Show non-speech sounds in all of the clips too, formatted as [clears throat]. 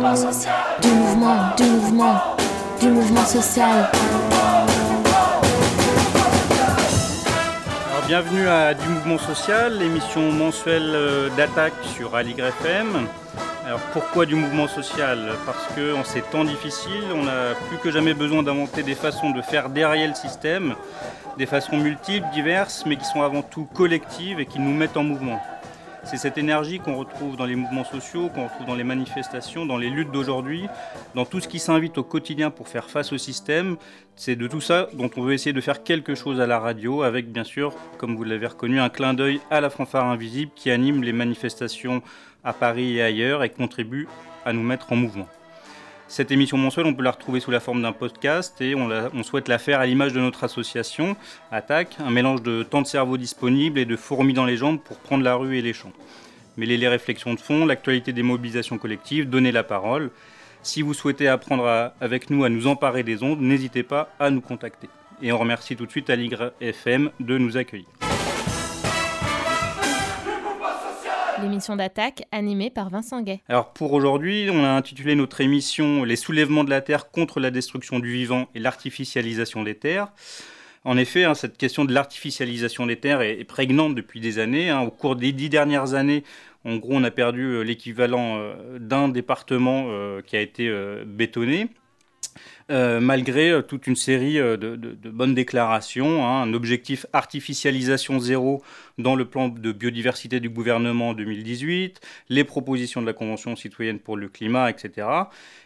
Du mouvement, du mouvement, du mouvement social. bienvenue à Du Mouvement Social, l'émission mensuelle euh, d'attaque sur Aligre FM. Alors pourquoi du mouvement social? Parce qu'en ces temps difficiles, on a plus que jamais besoin d'inventer des façons de faire derrière le système, des façons multiples, diverses, mais qui sont avant tout collectives et qui nous mettent en mouvement. C'est cette énergie qu'on retrouve dans les mouvements sociaux, qu'on retrouve dans les manifestations, dans les luttes d'aujourd'hui, dans tout ce qui s'invite au quotidien pour faire face au système. C'est de tout ça dont on veut essayer de faire quelque chose à la radio, avec bien sûr, comme vous l'avez reconnu, un clin d'œil à la fanfare invisible qui anime les manifestations à Paris et ailleurs et contribue à nous mettre en mouvement. Cette émission mensuelle, on peut la retrouver sous la forme d'un podcast et on, souhaite la faire à l'image de notre association, Attaque, un mélange de temps de cerveau disponible et de fourmis dans les jambes pour prendre la rue et les champs. Mêler les réflexions de fond, l'actualité des mobilisations collectives, donner la parole. Si vous souhaitez apprendre avec nous à nous emparer des ondes, n'hésitez pas à nous contacter. Et on remercie tout de suite Aligre FM de nous accueillir. L'émission d'attaque animée par Vincent Gay. Alors pour aujourd'hui, on a intitulé notre émission Les soulèvements de la Terre contre la destruction du vivant et l'artificialisation des terres. En effet, hein, cette question de l'artificialisation des terres est, prégnante depuis des années. Hein. Au cours des dix dernières années, en gros, on a perdu euh, l'équivalent euh, d'un département euh, qui a été bétonné. Euh, malgré euh, toute une série euh, de, bonnes déclarations, hein, un objectif artificialisation zéro dans le plan de biodiversité du gouvernement en 2018, les propositions de la Convention citoyenne pour le climat, etc.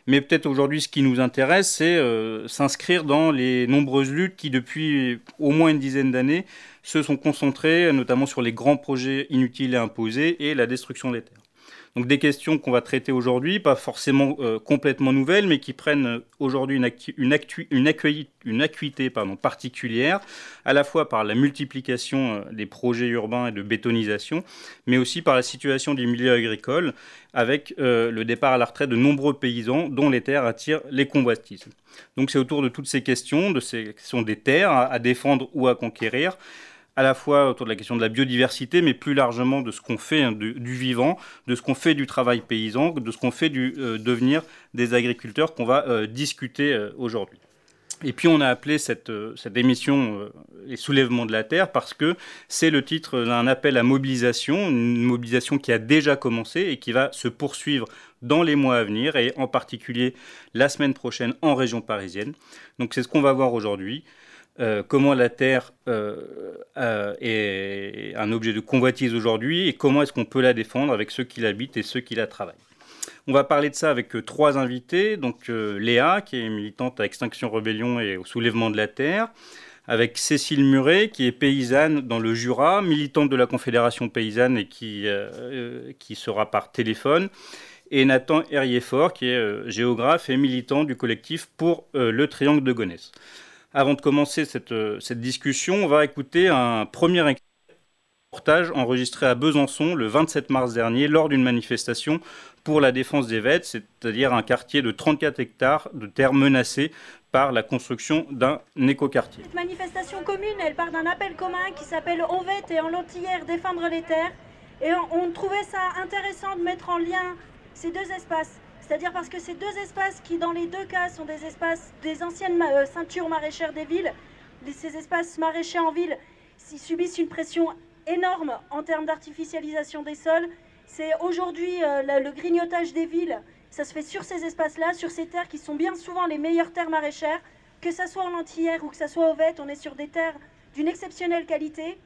Mais peut-être aujourd'hui, ce qui nous intéresse, c'est s'inscrire dans les nombreuses luttes qui, depuis au moins une dizaine d'années, se sont concentrées notamment sur les grands projets inutiles et imposés et la destruction des terres. Donc des questions qu'on va traiter aujourd'hui, pas forcément euh, complètement nouvelles, mais qui prennent euh, aujourd'hui une, une, une, acuité pardon, particulière, à la fois par la multiplication euh, des projets urbains et de bétonisation, mais aussi par la situation du milieu agricole, avec le départ à la retraite de nombreux paysans dont les terres attirent les convoitises. Donc c'est autour de toutes ces questions, de ces questions des terres à défendre ou à conquérir, à la fois autour de la question de la biodiversité, mais plus largement de ce qu'on fait hein, du, vivant, de ce qu'on fait du travail paysan, de ce qu'on fait du euh, devenir des agriculteurs qu'on va euh, discuter euh, aujourd'hui. Et puis on a appelé cette, cette émission Les soulèvements de la Terre parce que c'est le titre d'un appel à mobilisation, une mobilisation qui a déjà commencé et qui va se poursuivre dans les mois à venir et en particulier la semaine prochaine en région parisienne. Donc c'est ce qu'on va voir aujourd'hui. Euh, comment la Terre euh, euh, est un objet de convoitise aujourd'hui et comment est-ce qu'on peut la défendre avec ceux qui l'habitent et ceux qui la travaillent. On va parler de ça avec trois invités, donc Léa, qui est militante à Extinction Rebellion et au soulèvement de la Terre, avec Cécile Muret, qui est paysanne dans le Jura, militante de la Confédération paysanne et qui, qui sera par téléphone, et Nathan Herrier-Fort, qui est géographe et militant du collectif pour le Triangle de Gonesse. Avant de commencer euh, cette, discussion, on va écouter un premier reportage enregistré à Besançon le 27 mars dernier lors d'une manifestation pour la défense des Vêtes, c'est-à-dire un quartier de 34 hectares de terres menacées par la construction d'un écoquartier. Cette manifestation commune, elle part d'un appel commun qui s'appelle Ovette et en Lentillère défendre les terres. Et on trouvait ça intéressant de mettre en lien ces deux espaces. C'est-à-dire parce que ces deux espaces qui, dans les deux cas, sont des espaces des anciennes euh, ceintures maraîchères des villes, ces espaces maraîchers en ville, subissent une pression énorme en termes d'artificialisation des sols. C'est aujourd'hui euh, le grignotage des villes. Ça se fait sur ces espaces-là, sur ces terres qui sont bien souvent les meilleures terres maraîchères. Que ça soit en Lentillère ou que ça soit au Vette, on est sur des terres d'une exceptionnelle qualité.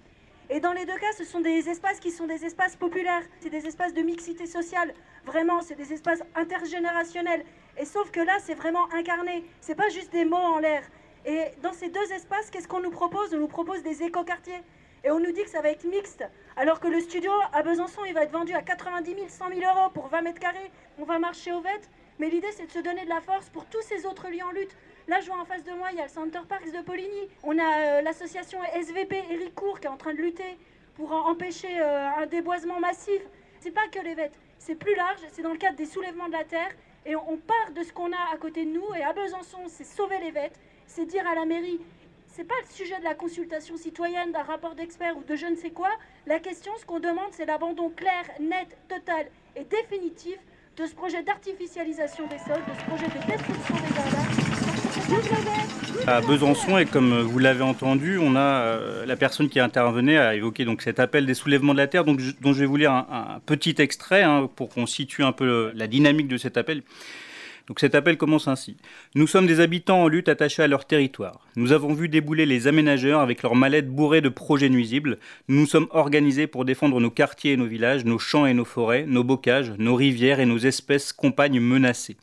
Et dans les deux cas, ce sont des espaces qui sont des espaces populaires, c'est des espaces de mixité sociale. Vraiment, c'est des espaces intergénérationnels. Et sauf que là, c'est vraiment incarné. C'est pas juste des mots en l'air. Et dans ces deux espaces, qu'est-ce qu'on nous propose? On nous propose des écoquartiers. Et on nous dit que ça va être mixte. Alors que le studio à Besançon, il va être vendu à 90 000, 100 000 euros pour 20 mètres carrés. On va marcher au VET. Mais l'idée, c'est de se donner de la force pour tous ces autres lieux en lutte. Là, je vois en face de moi, il y a le Center Parks de Poligny. On a euh, l'association SVP Eric qui est en train de lutter pour empêcher euh, un déboisement massif. C'est pas que les vêtements, c'est plus large, c'est dans le cadre des soulèvements de la terre. Et on, part de ce qu'on a à côté de nous. Et à Besançon, c'est sauver les vêtements, c'est dire à la mairie c'est pas le sujet de la consultation citoyenne, d'un rapport d'experts ou de je ne sais quoi. La question, ce qu'on demande, c'est l'abandon clair, net, total et définitif de ce projet d'artificialisation des sols, de ce projet de destruction des jardins. À Besançon, et comme vous l'avez entendu, on a euh, la personne qui intervenait a évoqué donc cet appel des soulèvements de la terre, donc, dont je vais vous lire un, petit extrait hein, pour qu'on situe un peu la dynamique de cet appel. Donc cet appel commence ainsi. Nous sommes des habitants en lutte attachés à leur territoire. Nous avons vu débouler les aménageurs avec leurs mallettes bourrées de projets nuisibles. Nous nous sommes organisés pour défendre nos quartiers et nos villages, nos champs et nos forêts, nos bocages, nos rivières et nos espèces compagnes menacées.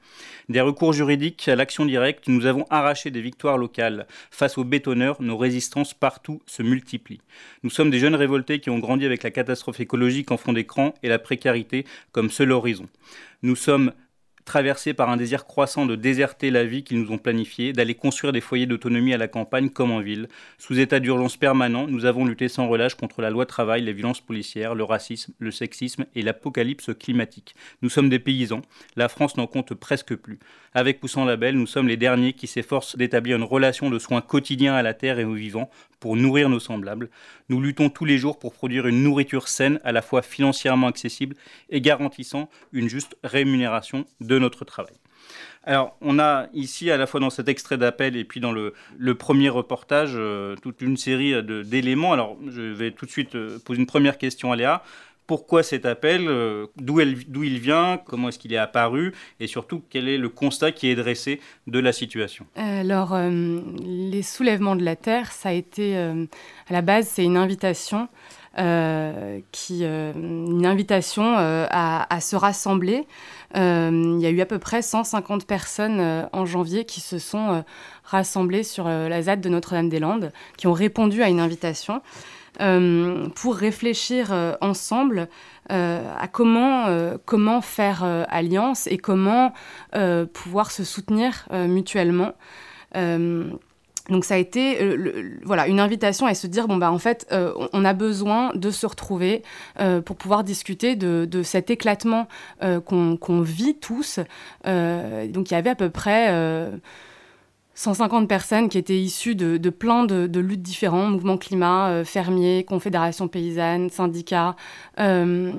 Des recours juridiques à l'action directe, nous avons arraché des victoires locales. Face aux bétonneurs, nos résistances partout se multiplient. Nous sommes des jeunes révoltés qui ont grandi avec la catastrophe écologique en fond d'écran et la précarité comme seul horizon. Nous sommes traversés par un désir croissant de déserter la vie qu'ils nous ont planifiée, d'aller construire des foyers d'autonomie à la campagne comme en ville. Sous état d'urgence permanent, nous avons lutté sans relâche contre la loi travail, les violences policières, le racisme, le sexisme et l'apocalypse climatique. Nous sommes des paysans, la France n'en compte presque plus. Avec ou sans label, nous sommes les derniers qui s'efforcent d'établir une relation de soins quotidien à la terre et aux vivants pour nourrir nos semblables. Nous luttons tous les jours pour produire une nourriture saine, à la fois financièrement accessible et garantissant une juste rémunération de notre travail. Alors, on a ici, à la fois dans cet extrait d'appel et puis dans le, premier reportage, euh, toute une série d'éléments. Alors, je vais tout de suite euh, poser une première question à Léa pourquoi cet appel, euh, d'où il vient, comment est-ce qu'il est apparu, et surtout quel est le constat qui est dressé de la situation? Alors, les soulèvements de la Terre, ça a été, à la base, c'est une invitation, qui, une invitation à, se rassembler. Il y a eu à peu près 150 personnes en janvier qui se sont rassemblées sur la ZAD de Notre-Dame-des-Landes, qui ont répondu à une invitation. Euh, pour réfléchir euh, ensemble euh, à comment, comment faire alliance et comment pouvoir se soutenir mutuellement. Donc ça a été voilà une invitation à se dire bon bah en fait on a besoin de se retrouver pour pouvoir discuter de cet éclatement qu'on vit tous. donc il y avait à peu près 150 personnes qui étaient issues de, de plein de, de, luttes différentes, mouvements climat, euh, fermiers, confédérations paysannes, syndicats, euh,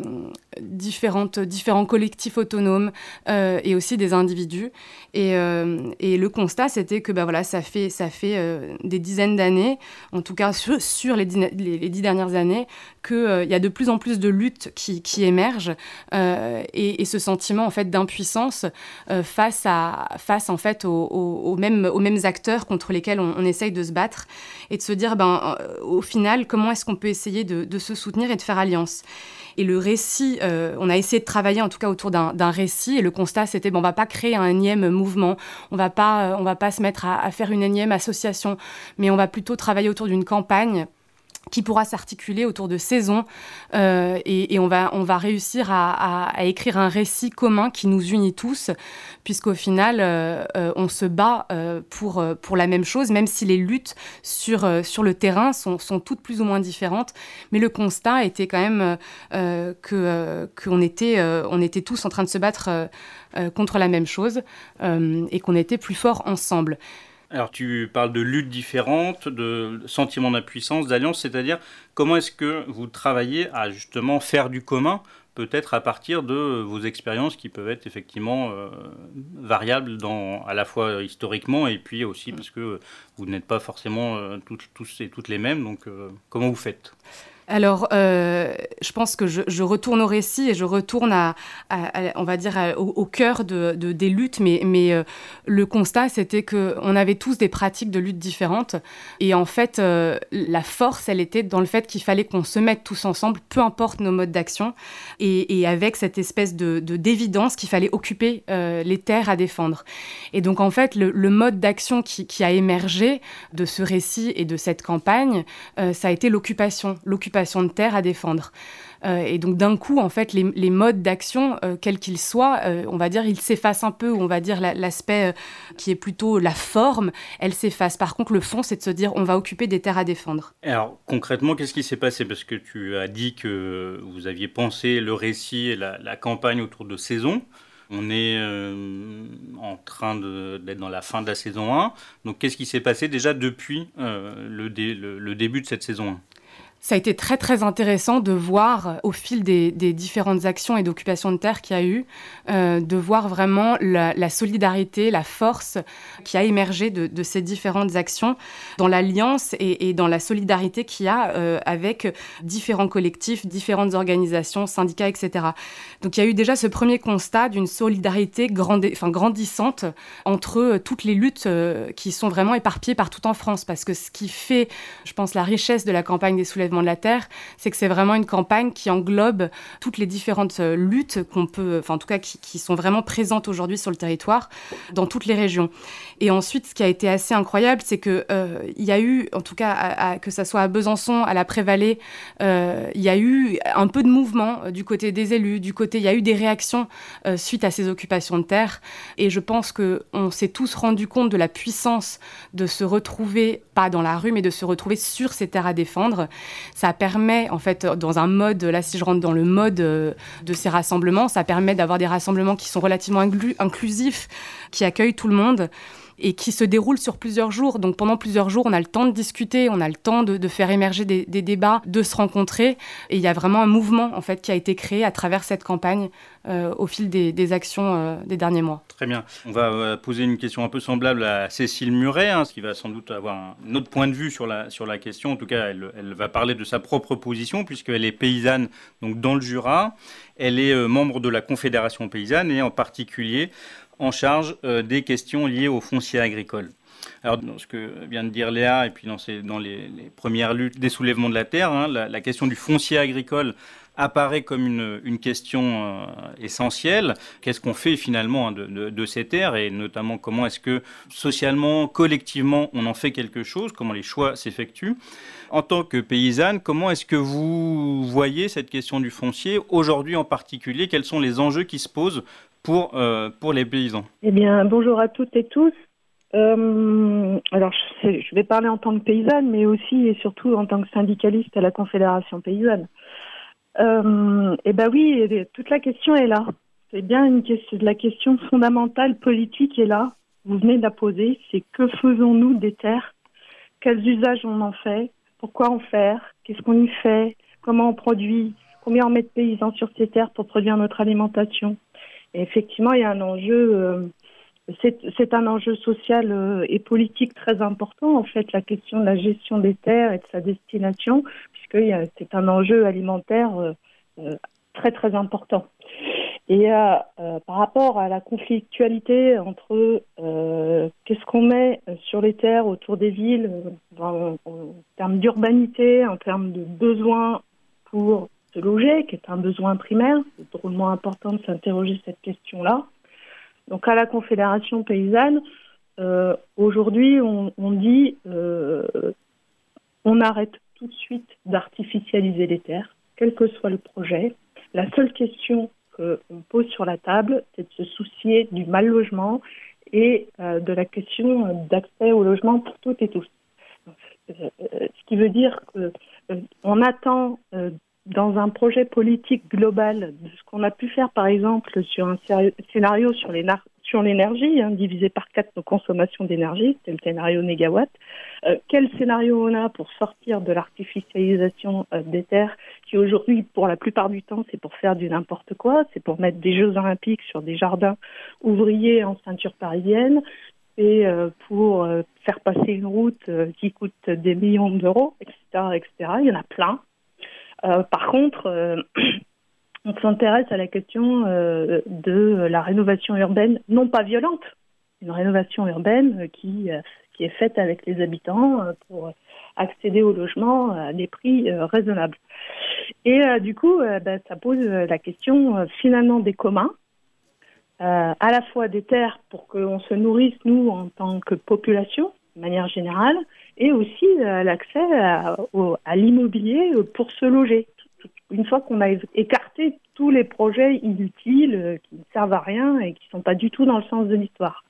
différentes, différents collectifs autonomes euh, et aussi des individus. Et, et le constat, c'était que bah, voilà, ça fait, ça fait des dizaines d'années, en tout cas sur, sur les, les, dix dernières années, qu'il y a de plus en plus de luttes qui, qui émergent et, et, ce sentiment en fait d'impuissance face, à, face en fait aux, mêmes, aux mêmes acteurs contre lesquels on, essaye de se battre et de se dire, ben, euh, au final, comment est-ce qu'on peut essayer de, se soutenir et de faire alliance? Et le récit, euh, on a essayé de travailler en tout cas autour d'un récit. Et le constat, c'était bon, on va pas créer un énième mouvement, on va pas, euh, on va pas se mettre à, à faire une énième association, mais on va plutôt travailler autour d'une campagne qui pourra s'articuler autour de saisons euh, et, on, va, on va réussir à, écrire un récit commun qui nous unit tous, puisqu'au final, euh, euh, on se bat pour, pour la même chose, même si les luttes sur, sur le terrain sont, sont toutes plus ou moins différentes. Mais le constat était quand même que qu'on était, on était tous en train de se battre contre la même chose et qu'on était plus forts ensemble. Alors tu parles de luttes différentes, de sentiments d'impuissance, d'alliance, c'est-à-dire comment est-ce que vous travaillez à justement faire du commun, peut-être à partir de vos expériences qui peuvent être effectivement euh, variables à la fois historiquement et puis aussi parce que vous n'êtes pas forcément euh, toutes, tous et toutes les mêmes, donc euh, comment vous faites? Alors, euh, je pense que je, retourne au récit et je retourne à, on va dire, au, cœur de, des luttes, mais, euh, le constat, c'était qu'on avait tous des pratiques de lutte différentes. Et en fait, euh, la force, elle était dans le fait qu'il fallait qu'on se mette tous ensemble, peu importe nos modes d'action, et, avec cette espèce de d'évidence qu'il fallait occuper les terres à défendre. Et donc, en fait, le, mode d'action qui, qui, a émergé de ce récit et de cette campagne, ça a été l'occupation. L'occupation de terre à défendre. Euh, et donc d'un coup, en fait, les, modes d'action, euh, quels qu'ils soient, euh, on va dire, ils s'effacent un peu, on va dire l'aspect qui est plutôt la forme, elle s'efface. Par contre, le fond, c'est de se dire, on va occuper des terres à défendre. Alors concrètement, qu'est-ce qui s'est passé? Parce que tu as dit que vous aviez pensé le récit et la, campagne autour de saison. On est en train d'être dans la fin de la saison 1. Donc qu'est-ce qui s'est passé déjà depuis le, le, début de cette saison 1 ça a été très très intéressant de voir euh, au fil des, différentes actions et d'occupation de terre qu'il y a eu, euh, de voir vraiment la, solidarité, la force qui a émergé de, ces différentes actions dans l'alliance et, dans la solidarité qu'il y a euh, avec différents collectifs, différentes organisations, syndicats, etc. Donc il y a eu déjà ce premier constat d'une solidarité enfin, grandissante entre toutes les luttes qui sont vraiment éparpillées partout en France, parce que ce qui fait, je pense, la richesse de la campagne des soulèvements de la Terre, c'est que c'est vraiment une campagne qui englobe toutes les différentes euh, luttes qu'on peut, enfin en tout cas qui, sont vraiment présentes aujourd'hui sur le territoire, dans toutes les régions. Et ensuite, ce qui a été assez incroyable, c'est que euh, il y a eu, en tout cas, que ça soit à Besançon, à la Prévallée, euh, il y a eu un peu de mouvement du côté des élus, du côté, il y a eu des réactions suite à ces occupations de terre. Et je pense que on s'est tous rendu compte de la puissance de se retrouver pas dans la rue, mais de se retrouver sur ces terres à défendre. Ça permet, en fait, dans un mode, là, si je rentre dans le mode euh, de ces rassemblements, ça permet d'avoir des rassemblements qui sont relativement inclusifs, qui accueillent tout le monde et qui se déroule sur plusieurs jours. Donc pendant plusieurs jours, on a le temps de discuter, on a le temps de, faire émerger des, débats, de se rencontrer. Et il y a vraiment un mouvement en fait qui a été créé à travers cette campagne euh, au fil des, actions euh, des derniers mois. Très bien. On va euh, poser une question un peu semblable à Cécile Muret, hein, qui va sans doute avoir un autre point de vue sur la, sur la question. En tout cas, elle, elle va parler de sa propre position puisqu'elle est paysanne donc dans le Jura. Elle est membre de la Confédération paysanne et en particulier en charge euh, des questions liées au foncier agricole. Alors, dans ce que vient de dire Léa, et puis dans, dans les, premières luttes des soulèvements de la terre, hein, la, question du foncier agricole apparaît comme une, question euh, essentielle. Qu'est-ce qu'on fait finalement hein, de, ces terres et notamment comment est-ce que socialement, collectivement, on en fait quelque chose, comment les choix s'effectuent. En tant que paysanne, comment est-ce que vous voyez cette question du foncier aujourd'hui en particulier? Quels sont les enjeux qui se posent pour, euh, pour les paysans Eh bien, bonjour à toutes et tous. Euh, alors, je, vais parler en tant que paysanne, mais aussi et surtout en tant que syndicaliste à la Confédération paysanne. Euh, eh bien oui, toute la question est là. C'est bien la question fondamentale politique est là. Vous venez de la poser. C'est que faisons-nous des terres? Quels usages on en fait? Pourquoi en faire? Qu'est-ce qu'on y fait? Comment on produit? Combien on met de paysans sur ces terres pour produire notre alimentation? Effectivement, il y a un enjeu, euh, c'est un enjeu social euh, et politique très important, en fait, la question de la gestion des terres et de sa destination, puisque c'est un enjeu alimentaire euh, très, très important. Et par rapport à la conflictualité entre qu'est-ce qu'on met sur les terres autour des villes, en termes d'urbanité, en termes de besoins pour loger, qui est un besoin primaire. C'est drôlement important de s'interroger cette question-là. Donc à la Confédération paysanne, euh, aujourd'hui, on, dit euh, on arrête tout de suite d'artificialiser les terres, quel que soit le projet. La seule question qu'on pose sur la table, c'est de se soucier du mal logement et euh, de la question d'accès au logement pour toutes et tous. ce qui veut dire qu'on attend dans un projet politique global, de ce qu'on a pu faire par exemple sur un scénario sur l'énergie, hein, divisé par quatre nos consommations d'énergie, c'est le scénario négawatt. Euh, quel scénario on a pour sortir de l'artificialisation euh, des terres, qui aujourd'hui, pour la plupart du temps, c'est pour faire du n'importe quoi, c'est pour mettre des Jeux olympiques sur des jardins ouvriers en ceinture parisienne, et euh, pour faire passer une route qui coûte des millions d'euros, etc., etc. Il y en a plein. Euh, par contre, euh, [clears throat] on s'intéresse à la question euh, de la rénovation urbaine, non pas violente, une rénovation urbaine qui, qui est faite avec les habitants pour accéder au logement à des prix raisonnables. Et du coup, ben, ça pose la question finalement des communs, à la fois des terres pour qu'on se nourrisse, nous, en tant que population, de manière générale, et aussi euh, l'accès à, l'immobilier pour se loger. Une fois qu'on a écarté tous les projets inutiles euh, qui ne servent à rien et qui ne sont pas du tout dans le sens de l'histoire.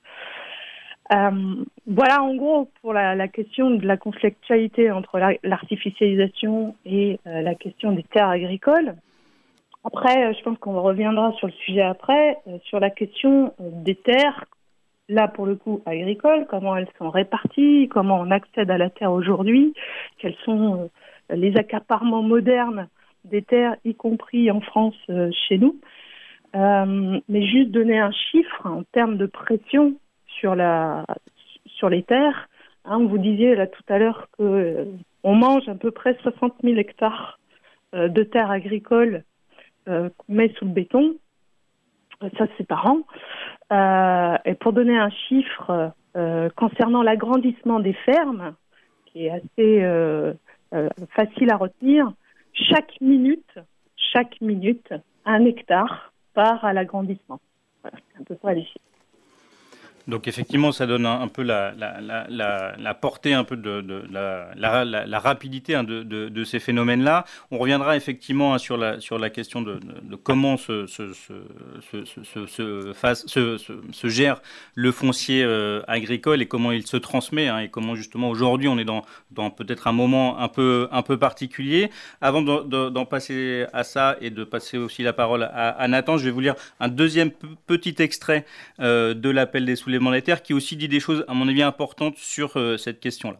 Euh, voilà en gros pour la, question de la conflictualité entre l'artificialisation et la question des terres agricoles. Après, je pense qu'on reviendra sur le sujet après, sur la question des terres là pour le coup agricoles, comment elles sont réparties, comment on accède à la terre aujourd'hui, quels sont les accaparements modernes des terres, y compris en France, chez nous. mais juste donner un chiffre en termes de pression sur, les terres. Hein, vous disiez là tout à l'heure que on mange à peu près 60 000 hectares de terres agricoles qu'on met sous le béton. Ça, c'est par an. Et pour donner un chiffre, euh, concernant l'agrandissement des fermes, qui est assez euh, euh, facile à retenir, chaque minute, chaque minute, un hectare part à l'agrandissement. Voilà, c'est un peu ça les chiffres. Donc effectivement, ça donne un, peu la, la, portée, un peu de, la, rapidité hein, de, ces phénomènes-là. On reviendra effectivement hein, sur, la, sur la question de, comment se, se, se, gère le foncier euh, agricole et comment il se transmet hein, et comment justement aujourd'hui on est dans, dans peut-être un moment un peu, un peu particulier. Avant d'en passer à ça et de passer aussi la parole à, Nathan, je vais vous lire un deuxième petit extrait euh, de l'appel des soulèvements monétaire qui aussi dit des choses, à mon avis, importantes sur euh, cette question-là.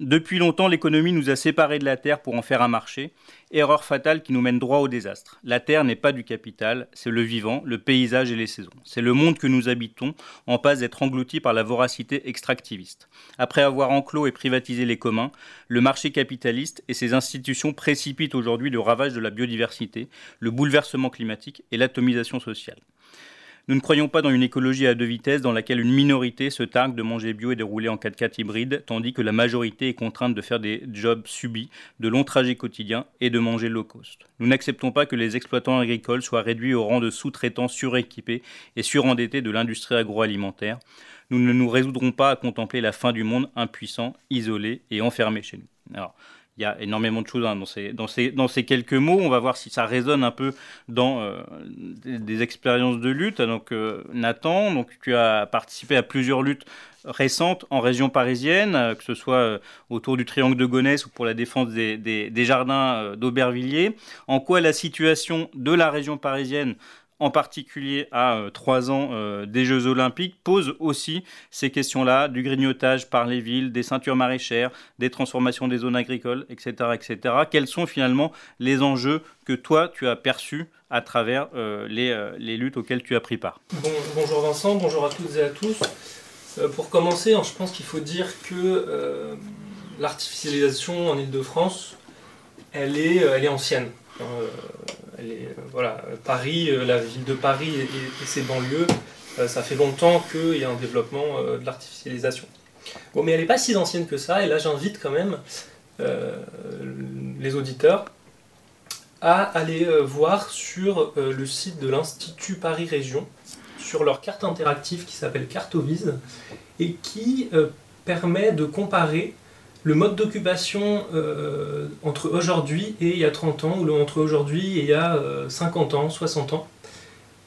depuis longtemps, l'économie nous a séparés de la Terre pour en faire un marché. Erreur fatale qui nous mène droit au désastre. La Terre n'est pas du capital, c'est le vivant, le paysage et les saisons. C'est le monde que nous habitons, en passe d'être englouti par la voracité extractiviste. Après avoir enclos et privatisé les communs, le marché capitaliste et ses institutions précipitent aujourd'hui le ravage de la biodiversité, le bouleversement climatique et l'atomisation sociale. Nous ne croyons pas dans une écologie à deux vitesses dans laquelle une minorité se targue de manger bio et de rouler en 4x4 hybride, tandis que la majorité est contrainte de faire des jobs subis, de longs trajets quotidiens et de manger low cost. Nous n'acceptons pas que les exploitants agricoles soient réduits au rang de sous-traitants suréquipés et surendettés de l'industrie agroalimentaire. Nous ne nous résoudrons pas à contempler la fin du monde impuissant, isolé et enfermé chez nous. Il y a énormément de choses hein, dans, ces, quelques mots. On va voir si ça résonne un peu dans euh, des, expériences de lutte. Donc, euh, Nathan, donc, tu as participé à plusieurs luttes récentes en région parisienne, euh, que ce soit autour du triangle de Gonesse ou pour la défense des jardins d'Aubervilliers. En quoi la situation de la région parisienne en particulier à euh, trois ans euh, des Jeux Olympiques, pose aussi ces questions-là, du grignotage par les villes, des ceintures maraîchères, des transformations des zones agricoles, etc. etc. Quels sont finalement les enjeux que toi tu as perçus à travers euh, les, luttes auxquelles tu as pris part? Bonjour Vincent, bonjour à toutes et à tous. pour commencer, hein, je pense qu'il faut dire que l'artificialisation en Ile-de-France, elle est, elle est ancienne. Euh, euh, voilà, Paris, euh, la ville de Paris et, ses banlieues, ça fait longtemps qu'il y a un développement de l'artificialisation. Bon, mais elle n'est pas si ancienne que ça, et là j'invite quand même les auditeurs à aller voir sur le site de l'Institut Paris Région, sur leur carte interactive qui s'appelle Cartovise, et qui permet de comparer le mode d'occupation euh, entre aujourd'hui et il y a 30 ans, ou entre aujourd'hui et il y a 50 euh, ans, 60 ans.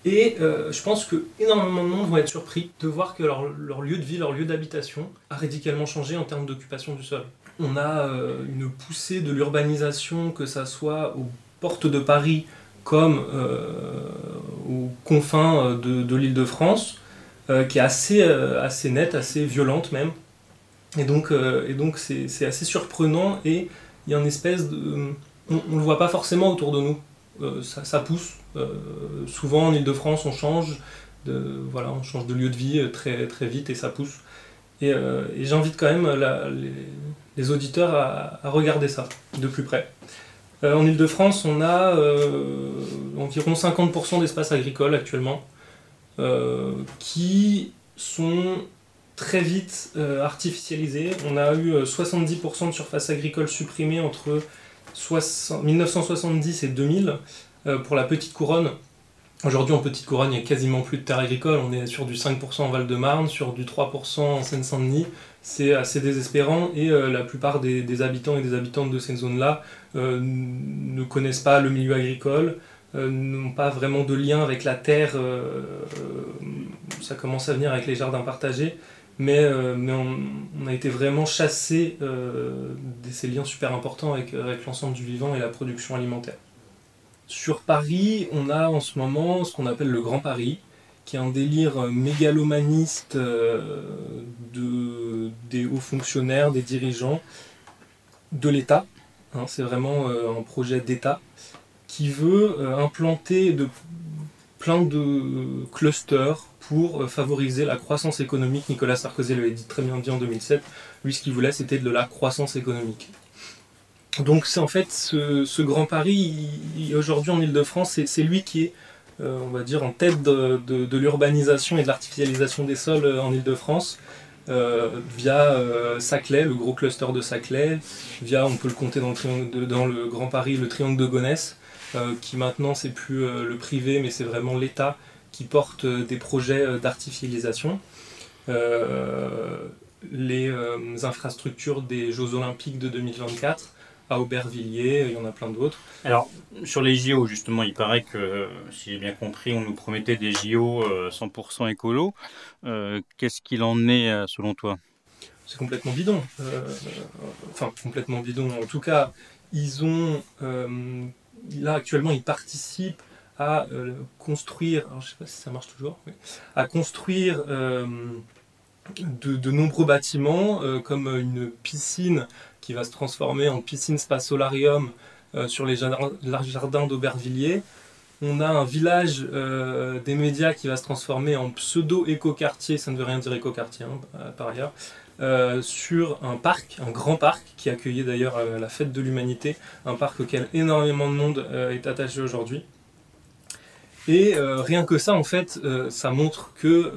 Et euh, je pense que énormément de monde vont être surpris de voir que leur, lieu de vie, leur lieu d'habitation a radicalement changé en termes d'occupation du sol. On a une poussée de l'urbanisation, que ça soit aux portes de Paris comme aux confins de, l'île de France, qui est assez, assez nette, assez violente même. Et donc, euh, et donc c'est, assez surprenant et il y a une espèce de. On ne le voit pas forcément autour de nous. Euh, ça, pousse. Euh, souvent en Ile-de-France, on change de, voilà, on change de lieu de vie très, très vite et ça pousse. Et, j'invite quand même les, auditeurs à, regarder ça de plus près. en Ile-de-France, on a environ 50% d'espaces agricoles actuellement qui sont très vite euh, artificialisé. On a eu 70% euh, de surface agricole supprimée entre 1970 et 2000 euh, pour la petite couronne. Aujourd'hui, en petite couronne, il n'y a quasiment plus de terre agricole. On est sur du 5% en Val-de-Marne, sur du 3% en Seine-Saint-Denis. C'est assez désespérant et la plupart des, habitants et des habitantes de ces zones-là ne connaissent pas le milieu agricole, n'ont pas vraiment de lien avec la terre. ça commence à venir avec les jardins partagés mais, euh, mais on, a été vraiment chassé euh, de ces liens super importants avec, avec l'ensemble du vivant et la production alimentaire. Sur Paris, on a en ce moment ce qu'on appelle le Grand Paris, qui est un délire mégalomaniste euh, de, des hauts fonctionnaires, des dirigeants de l'État, Hein, c'est vraiment un projet d'État qui veut implanter de, plein de clusters pour favoriser la croissance économique. Nicolas Sarkozy l'avait dit très bien dit en 2007. Lui, ce qu'il voulait, c'était de la croissance économique. Donc c'est en fait ce, Grand Paris, aujourd'hui en Ile-de-France, c'est lui qui est, euh, on va dire, en tête de, l'urbanisation et de l'artificialisation des sols euh, en Ile-de-France. Euh, via Saclay, le gros cluster de Saclay, via, on peut le compter dans le Grand Paris, le triangle de Gonesse, qui maintenant c'est plus le privé, mais c'est vraiment l'État qui porte des projets d'artificialisation. les infrastructures des Jeux Olympiques de 2024, à Aubervilliers, il y en a plein d'autres. Alors, sur les JO, justement, il paraît que, si j'ai bien compris, on nous promettait des JO 100% euh, écolo. Euh, qu'est-ce qu'il en est, euh, selon toi? C'est complètement bidon. enfin, complètement bidon. En tout cas, ils ont. là, actuellement, ils participent à construire. Alors, je sais pas si ça marche toujours. à construire. De, de, nombreux bâtiments comme une piscine qui va se transformer en piscine spa solarium euh, sur les jardins d'Aubervilliers. On a un village euh, des médias qui va se transformer en pseudo-éco-quartier, ça ne veut rien dire éco-quartier hein, euh, par ailleurs, sur un parc, un grand parc qui accueillait d'ailleurs la fête de l'humanité, un parc auquel énormément de monde est attaché aujourd'hui. Et rien que ça, en fait, ça montre que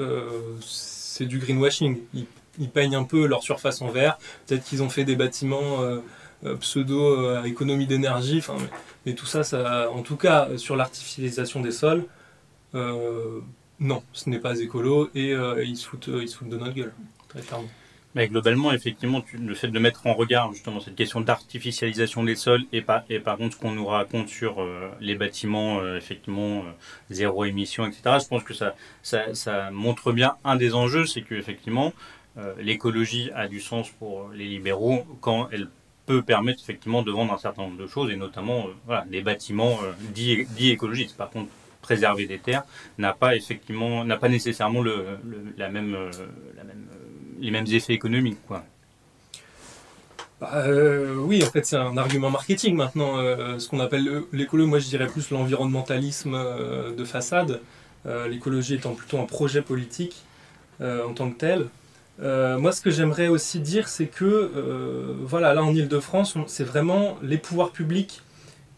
c'est du greenwashing ils peignent un peu leur surface en vert. Peut-être qu'ils ont fait des bâtiments euh, euh, pseudo euh, à économie d'énergie. Mais, tout ça, ça, en tout cas, sur l'artificialisation des sols, non, ce n'est pas écolo et ils, se foutent, ils se foutent de notre gueule, très clairement. Mais globalement, effectivement, le fait de mettre en regard justement cette question d'artificialisation des sols et, par, et par contre ce qu'on nous raconte sur les bâtiments, effectivement, zéro émission, etc., je pense que ça, ça, montre bien un des enjeux, c'est qu'effectivement, euh, l'écologie a du sens pour les libéraux quand elle peut permettre effectivement de vendre un certain nombre de choses et notamment euh, des bâtiments euh, dits, écologistes. Par contre, préserver des terres n'a pas effectivement n'a pas nécessairement le, la même, les mêmes effets économiques quoi. Bah, oui, en fait, c'est un argument marketing maintenant. ce qu'on appelle l'écolo, moi je dirais plus l'environnementalisme de façade. L'écologie étant plutôt un projet politique en tant que tel. Euh, moi, ce que j'aimerais aussi dire, c'est que, euh, voilà, là en Ile-de-France, c'est vraiment les pouvoirs publics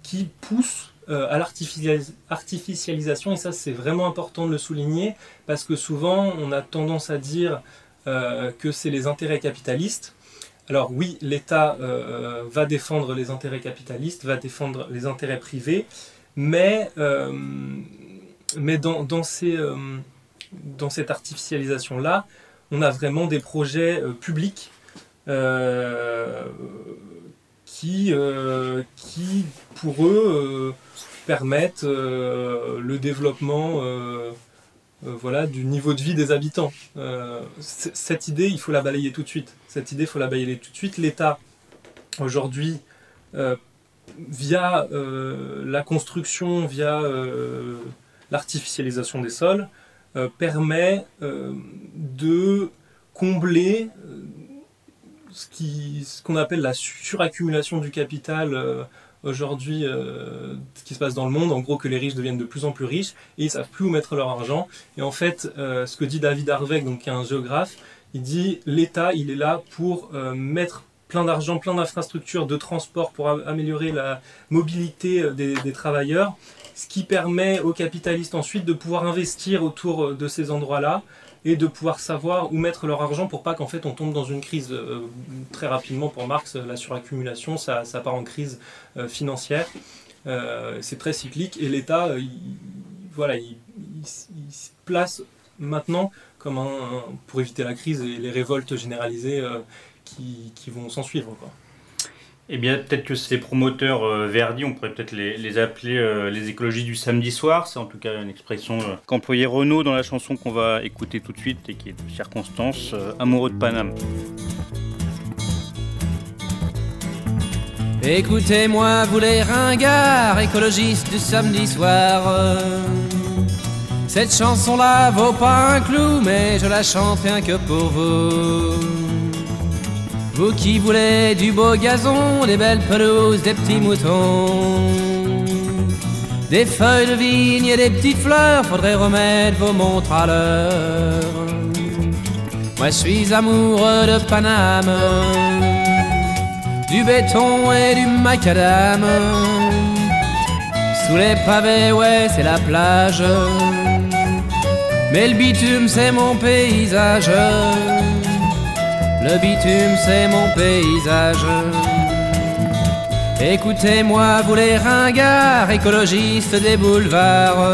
qui poussent euh, à l'artificialisation, et ça, c'est vraiment important de le souligner, parce que souvent, on a tendance à dire que c'est les intérêts capitalistes. Alors oui, l'État va défendre les intérêts capitalistes, va défendre les intérêts privés, mais, mais dans, dans, ces, dans cette artificialisation-là, on a vraiment des projets euh, publics euh, qui, euh, qui, pour eux, permettent le développement voilà, du niveau de vie des habitants. cette idée, il faut la balayer tout de suite. Cette idée, il faut la balayer tout de suite. L'État, aujourd'hui, via la construction, via l'artificialisation des sols, euh, permet euh, de combler euh, ce qu'on ce qu'on appelle la suraccumulation du capital aujourd'hui ce qui se passe dans le monde, en gros que les riches deviennent de plus en plus riches et ils savent plus où mettre leur argent. Et en fait, ce que dit David Harvey, donc qui est un géographe, il dit l'État, il est là pour mettre plein d'argent, plein d'infrastructures de transport pour améliorer la mobilité des, travailleurs. Ce qui permet aux capitalistes ensuite de pouvoir investir autour euh, de ces endroits-là et de pouvoir savoir où mettre leur argent pour pas qu'en fait on tombe dans une crise euh, très rapidement pour Marx la suraccumulation ça, ça part en crise euh, financière c'est très cyclique et l'État voilà il, se place maintenant comme un, pour éviter la crise et les révoltes généralisées qui, qui, vont s'en suivre quoi. Eh bien, peut-être que ces promoteurs euh, Verdi, on pourrait peut-être les, appeler euh, les écologies du samedi soir. C'est en tout cas une expression euh, qu'employait Renault dans la chanson qu'on va écouter tout de suite et qui est de circonstance Amoureux de Paname. Écoutez-moi, vous les ringards, écologistes du samedi soir. Cette chanson-là vaut pas un clou, mais je la chante rien que pour vous. Vous qui voulez du beau gazon, des belles pelouses, des petits moutons, des feuilles de vigne et des petites fleurs, faudrait remettre vos montres à l'heure. Moi je suis amoureux de Paname, du béton et du macadam. Sous les pavés, ouais, c'est la plage. Mais le bitume, c'est mon paysage. Le bitume, c'est mon paysage. Écoutez-moi, vous les ringards, écologistes des boulevards.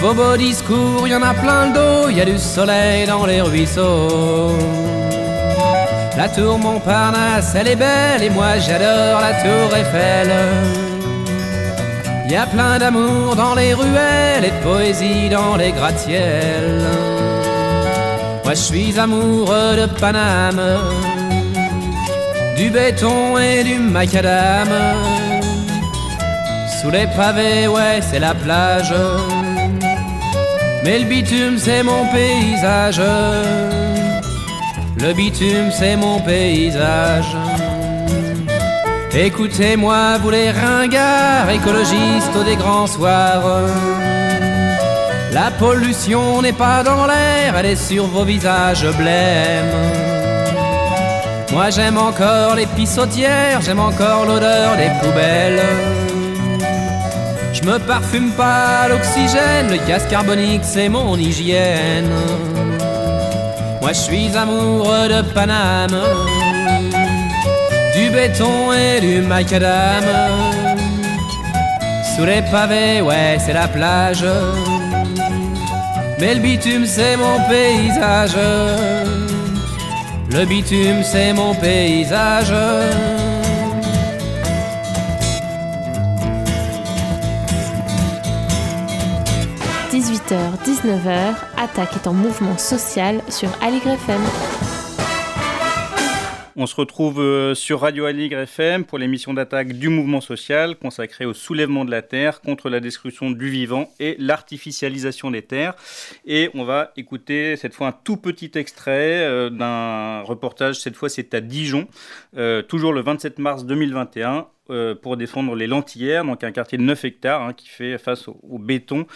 Vos beaux discours, y en a plein le dos, y a du soleil dans les ruisseaux. La tour Montparnasse, elle est belle, et moi j'adore la tour Eiffel. Y a plein d'amour dans les ruelles et de poésie dans les gratte-ciels. Moi je suis amoureux de Paname, du béton et du macadam. Sous les pavés, ouais, c'est la plage. Mais le bitume, c'est mon paysage. Le bitume, c'est mon paysage. Écoutez-moi, vous les ringards, écologistes des grands soirs. La pollution n'est pas dans l'air, elle est sur vos visages blêmes. Moi j'aime encore les pissotières, j'aime encore l'odeur des poubelles. Je me parfume pas l'oxygène, le gaz carbonique c'est mon hygiène. Moi je suis amoureux de Paname du béton et du macadam. Sous les pavés, ouais, c'est la plage. Mais le bitume, c'est mon paysage. Le bitume, c'est mon paysage. 18h, 19h, Attaque est en mouvement social sur Aligre FM. On se retrouve euh, sur Radio Aligre FM pour l'émission d'attaque du mouvement social consacrée au soulèvement de la terre contre la destruction du vivant et l'artificialisation des terres. Et on va écouter cette fois un tout petit extrait euh, d'un reportage, cette fois c'est à Dijon, euh, toujours le 27 mars 2021 pour défendre les Lentillères, donc un quartier de 9 hectares hein, qui fait face au béton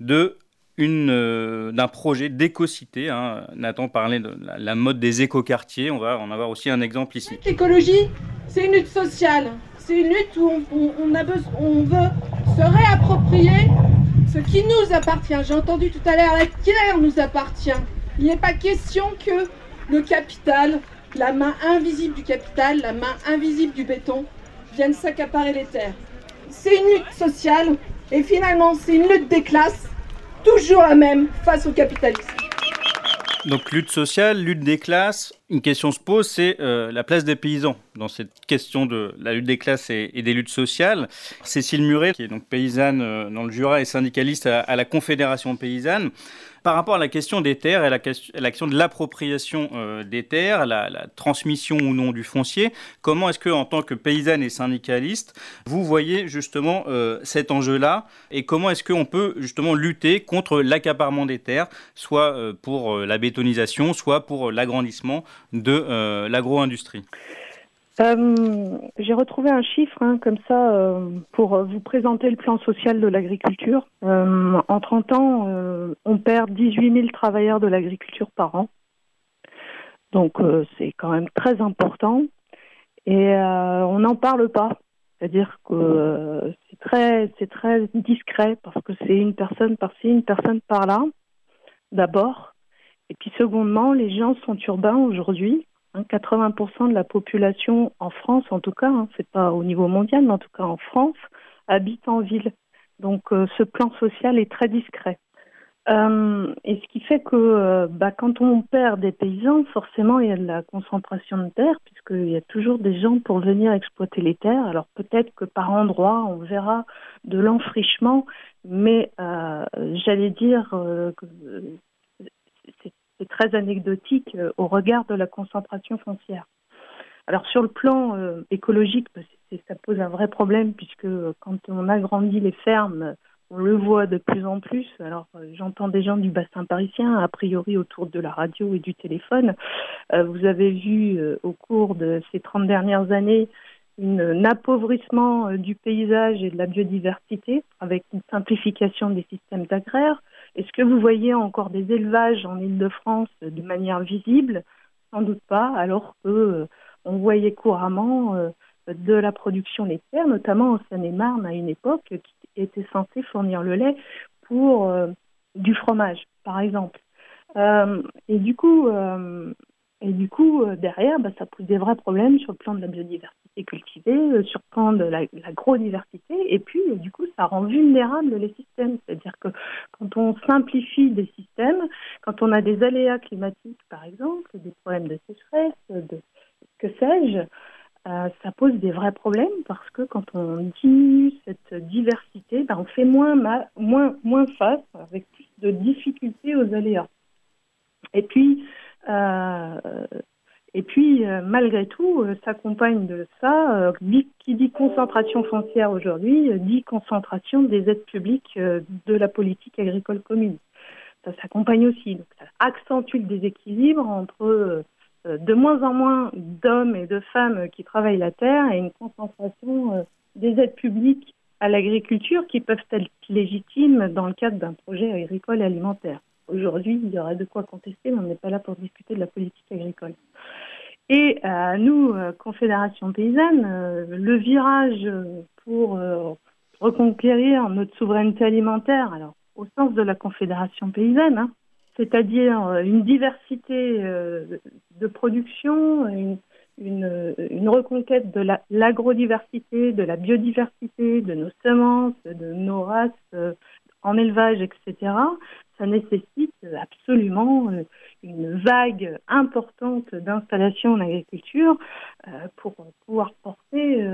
de d'un projet d'éco-cité. Hein. Nathan parlait de la, mode des éco-quartiers. On va en avoir aussi un exemple ici. L'écologie, c'est une lutte sociale. C'est une lutte où on veut se réapproprier ce qui nous appartient. J'ai entendu tout à l'heure, la terre nous appartient. Il n'est pas question que le capital, la main invisible du capital, la main invisible du béton, viennent s'accaparer les terres. C'est une lutte sociale et finalement c'est une lutte des classes toujours la même face au capitalisme. Donc lutte sociale, lutte des classes, une question se pose, c'est euh, la place des paysans dans cette question de la lutte des classes et, des luttes sociales. Cécile Muret, qui est donc paysanne euh, dans le Jura et syndicaliste à la Confédération paysanne, par rapport à la question des terres et la question de l'appropriation euh, des terres, la, transmission ou non du foncier, comment est-ce que, en tant que paysanne et syndicaliste, vous voyez justement euh, cet enjeu-là et comment est-ce qu'on peut justement lutter contre l'accaparement des terres, soit euh, pour la bétonisation, soit pour l'agrandissement de l'agro-industrie? Euh, j'ai retrouvé un chiffre hein, comme ça euh, pour vous présenter le plan social de l'agriculture. Euh, en 30 ans, on perd 18 000 travailleurs de l'agriculture par an. Donc c'est quand même très important. Et on n'en parle pas. C'est-à-dire que c'est très, c'est très discret parce que c'est une personne par-ci, une personne par-là, d'abord. Et puis secondement, les gens sont urbains aujourd'hui 80% hein, de la population en France, en tout cas, hein, c'est pas au niveau mondial, mais en tout cas en France, habite en ville. Donc euh, ce plan social est très discret. Euh, et ce qui fait que euh, bah, quand on perd des paysans, forcément il y a de la concentration de terres, puisqu'il y a toujours des gens pour venir exploiter les terres. Alors peut-être que par endroits on verra de l'enfrichement, mais j'allais dire c'est très anecdotique euh, au regard de la concentration foncière. Alors sur le plan euh, écologique, bah, ça pose un vrai problème puisque euh, quand on agrandit les fermes, on le voit de plus en plus. Alors, j'entends des gens du bassin parisien, a priori autour de la radio et du téléphone. Vous avez vu au cours de ces 30 dernières années un appauvrissement du paysage et de la biodiversité avec une simplification des systèmes agraires. Est-ce que vous voyez encore des élevages en Ile-de-France de manière visible? Sans doute pas, alors que on voyait couramment de la production laitière, notamment au Seine-et-Marne à une époque, qui était censé fournir le lait pour euh, du fromage, par exemple. Euh, et du coup, euh, et du coup derrière, bah, ça pose des vrais problèmes sur le plan de la biodiversité cultivée, sur le plan de la, l'agrodiversité, et puis du coup, ça rend vulnérables les systèmes. C'est-à-dire que quand on simplifie des systèmes, quand on a des aléas climatiques, par exemple, des problèmes de sécheresse, de que sais-je, euh, ça pose des vrais problèmes parce que quand on diminue cette diversité, ben on fait moins, moins, moins face, avec plus de difficultés aux aléas. Et puis, euh, et puis euh, malgré tout, s'accompagne de ça, qui dit concentration foncière aujourd'hui, dit concentration des aides publiques de la politique agricole commune. Ça s'accompagne aussi. Donc, ça accentue le déséquilibre entre euh, de moins en moins d'hommes et de femmes qui travaillent la terre et une concentration euh, des aides publiques à l'agriculture qui peuvent être légitimes dans le cadre d'un projet agricole alimentaire. Aujourd'hui, il y aurait de quoi contester, mais on n'est pas là pour discuter de la politique agricole. Et à euh, nous, Confédération paysanne, le virage pour reconquérir notre souveraineté alimentaire, alors au sens de la Confédération paysanne, hein, c'est-à-dire euh, une diversité euh, de production, une, reconquête de l'agrodiversité, de la biodiversité, de nos semences, de nos races euh, en élevage, etc. Ça nécessite absolument une vague importante d'installations en agriculture pour pouvoir porter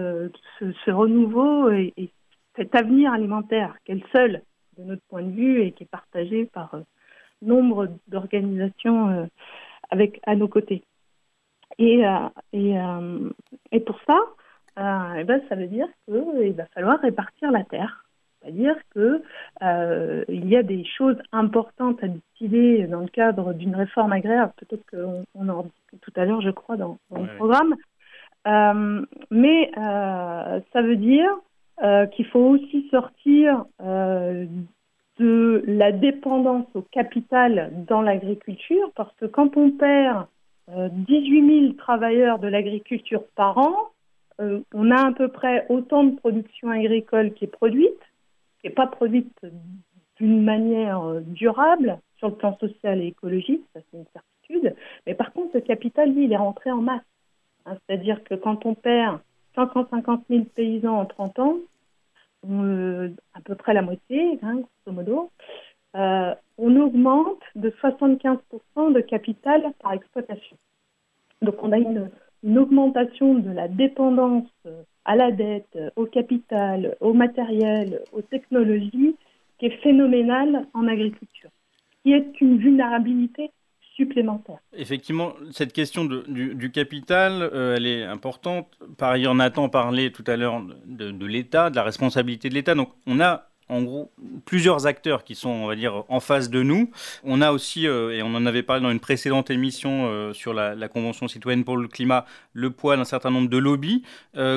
ce, renouveau et, et, cet avenir alimentaire qui est le seul de notre point de vue et qui est partagé par nombre d'organisations euh, avec à nos côtés. Et, euh, et, euh, et pour ça, ben, ça veut dire qu'il va falloir répartir la terre. C'est-à-dire qu'il il y a des choses importantes à décider dans le cadre d'une réforme agraire, peut-être qu'on on en discute tout à l'heure, je crois, dans, le programme. mais ça veut dire qu'il faut aussi sortir de la dépendance au capital dans l'agriculture, parce que quand on perd 18 euh, 000 travailleurs de l'agriculture par an, euh, on a à peu près autant de production agricole qui est produite, qui n'est pas produite d'une manière euh, durable sur le plan social et écologique, ça c'est une certitude. Mais par contre, le capital, il est rentré en masse. Hein, c'est-à-dire que quand on perd 550 000 paysans en 30 ans, euh, à peu près la moitié, hein, grosso modo, euh, on augmente de 75% de capital par exploitation. Donc on a une, augmentation de la dépendance à la dette, au capital, au matériel, aux technologies, qui est phénoménale en agriculture, qui est une vulnérabilité supplémentaire. Effectivement, cette question du, capital, euh, elle est importante. Par ailleurs, Nathan parlait tout à l'heure de, l'État, de la responsabilité de l'État. Donc, on a en gros plusieurs acteurs qui sont, on va dire, en face de nous. On a aussi, euh, et on en avait parlé dans une précédente émission euh, sur la, Convention citoyenne pour le climat, le poids d'un certain nombre de lobbies.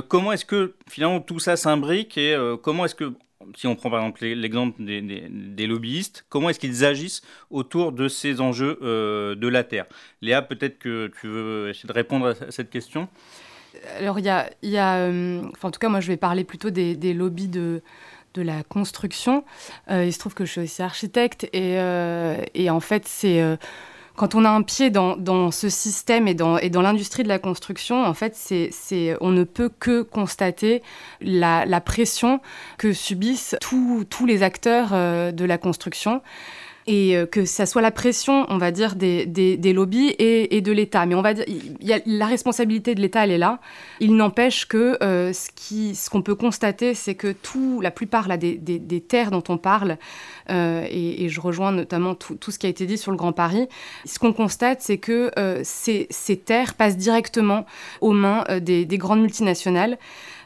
comment est-ce que finalement tout ça s'imbrique et comment est-ce que si on prend par exemple l'exemple des, lobbyistes, comment est-ce qu'ils agissent autour de ces enjeux euh, de la Terre? Léa, peut-être que tu veux essayer de répondre à cette question Alors, il y a, euh, en tout cas, moi, je vais parler plutôt des, lobbies de, de la construction. Euh, il se trouve que je suis aussi architecte et, et en fait, c'est quand on a un pied dans, ce système et dans, et dans l'industrie de la construction, en fait, c'est, on ne peut que constater la, pression que subissent tous les acteurs euh, de la construction et euh, que ça soit la pression, on va dire, des, des, lobbies et, et de l'État. Mais on va dire, y a, la responsabilité de l'État, elle est là. Il n'empêche que euh, ce, qui, ce qu'on peut constater, c'est que tout, la plupart là, des, des, terres dont on parle, euh, et, et, je rejoins notamment tout, tout, ce qui a été dit sur le Grand Paris, ce qu'on constate, c'est que ces, ces, terres passent directement aux mains des, grandes multinationales.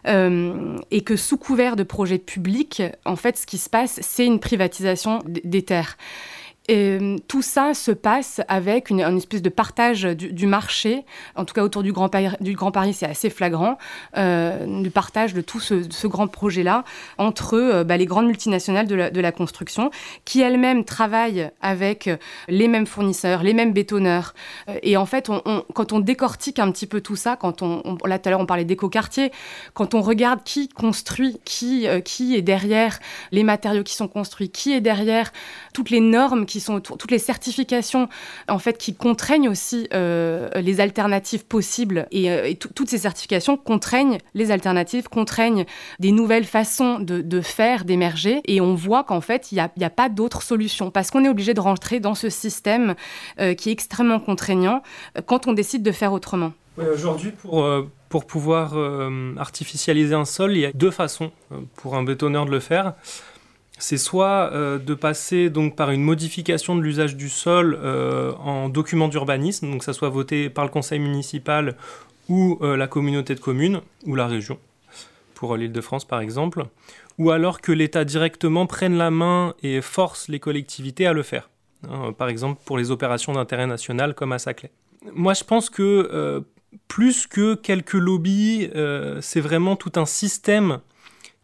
Et que sous couvert de projets publics, en fait, ce qui se passe, c'est une privatisation des terres. Et euh, tout ça se passe avec une, espèce de partage du, marché, en tout cas autour du Grand Paris, c'est assez flagrant, euh, du partage de tout ce, grand projet-là entre euh, bah, les grandes multinationales de la, construction, qui elles-mêmes travaillent avec les mêmes fournisseurs, les mêmes bétonneurs. et en fait, quand on décortique un petit peu tout ça, quand on, là tout à l'heure on parlait d'éco-quartier, quand on regarde qui construit, qui, qui est derrière les matériaux qui sont construits, qui est derrière toutes les normes qui sont toutes les certifications en fait qui contraignent aussi euh, les alternatives possibles. Et, euh, toutes ces certifications contraignent les alternatives, contraignent des nouvelles façons de, faire, d'émerger. Et on voit qu'en fait il n'y a, pas d'autre solution. Parce qu'on est obligé de rentrer dans ce système euh, qui est extrêmement contraignant quand on décide de faire autrement. Aujourd'hui, pour, pour pouvoir artificialiser un sol, il y a deux façons pour un bétonneur de le faire c'est soit euh, de passer donc par une modification de l'usage du sol euh, en document d'urbanisme, donc que ça soit voté par le conseil municipal ou euh, la communauté de communes ou la région, pour l'île de France par exemple, ou alors que l'État directement prenne la main et force les collectivités à le faire, hein, par exemple pour les opérations d'intérêt national comme à Saclay. Moi je pense que plus que quelques lobbies, c'est vraiment tout un système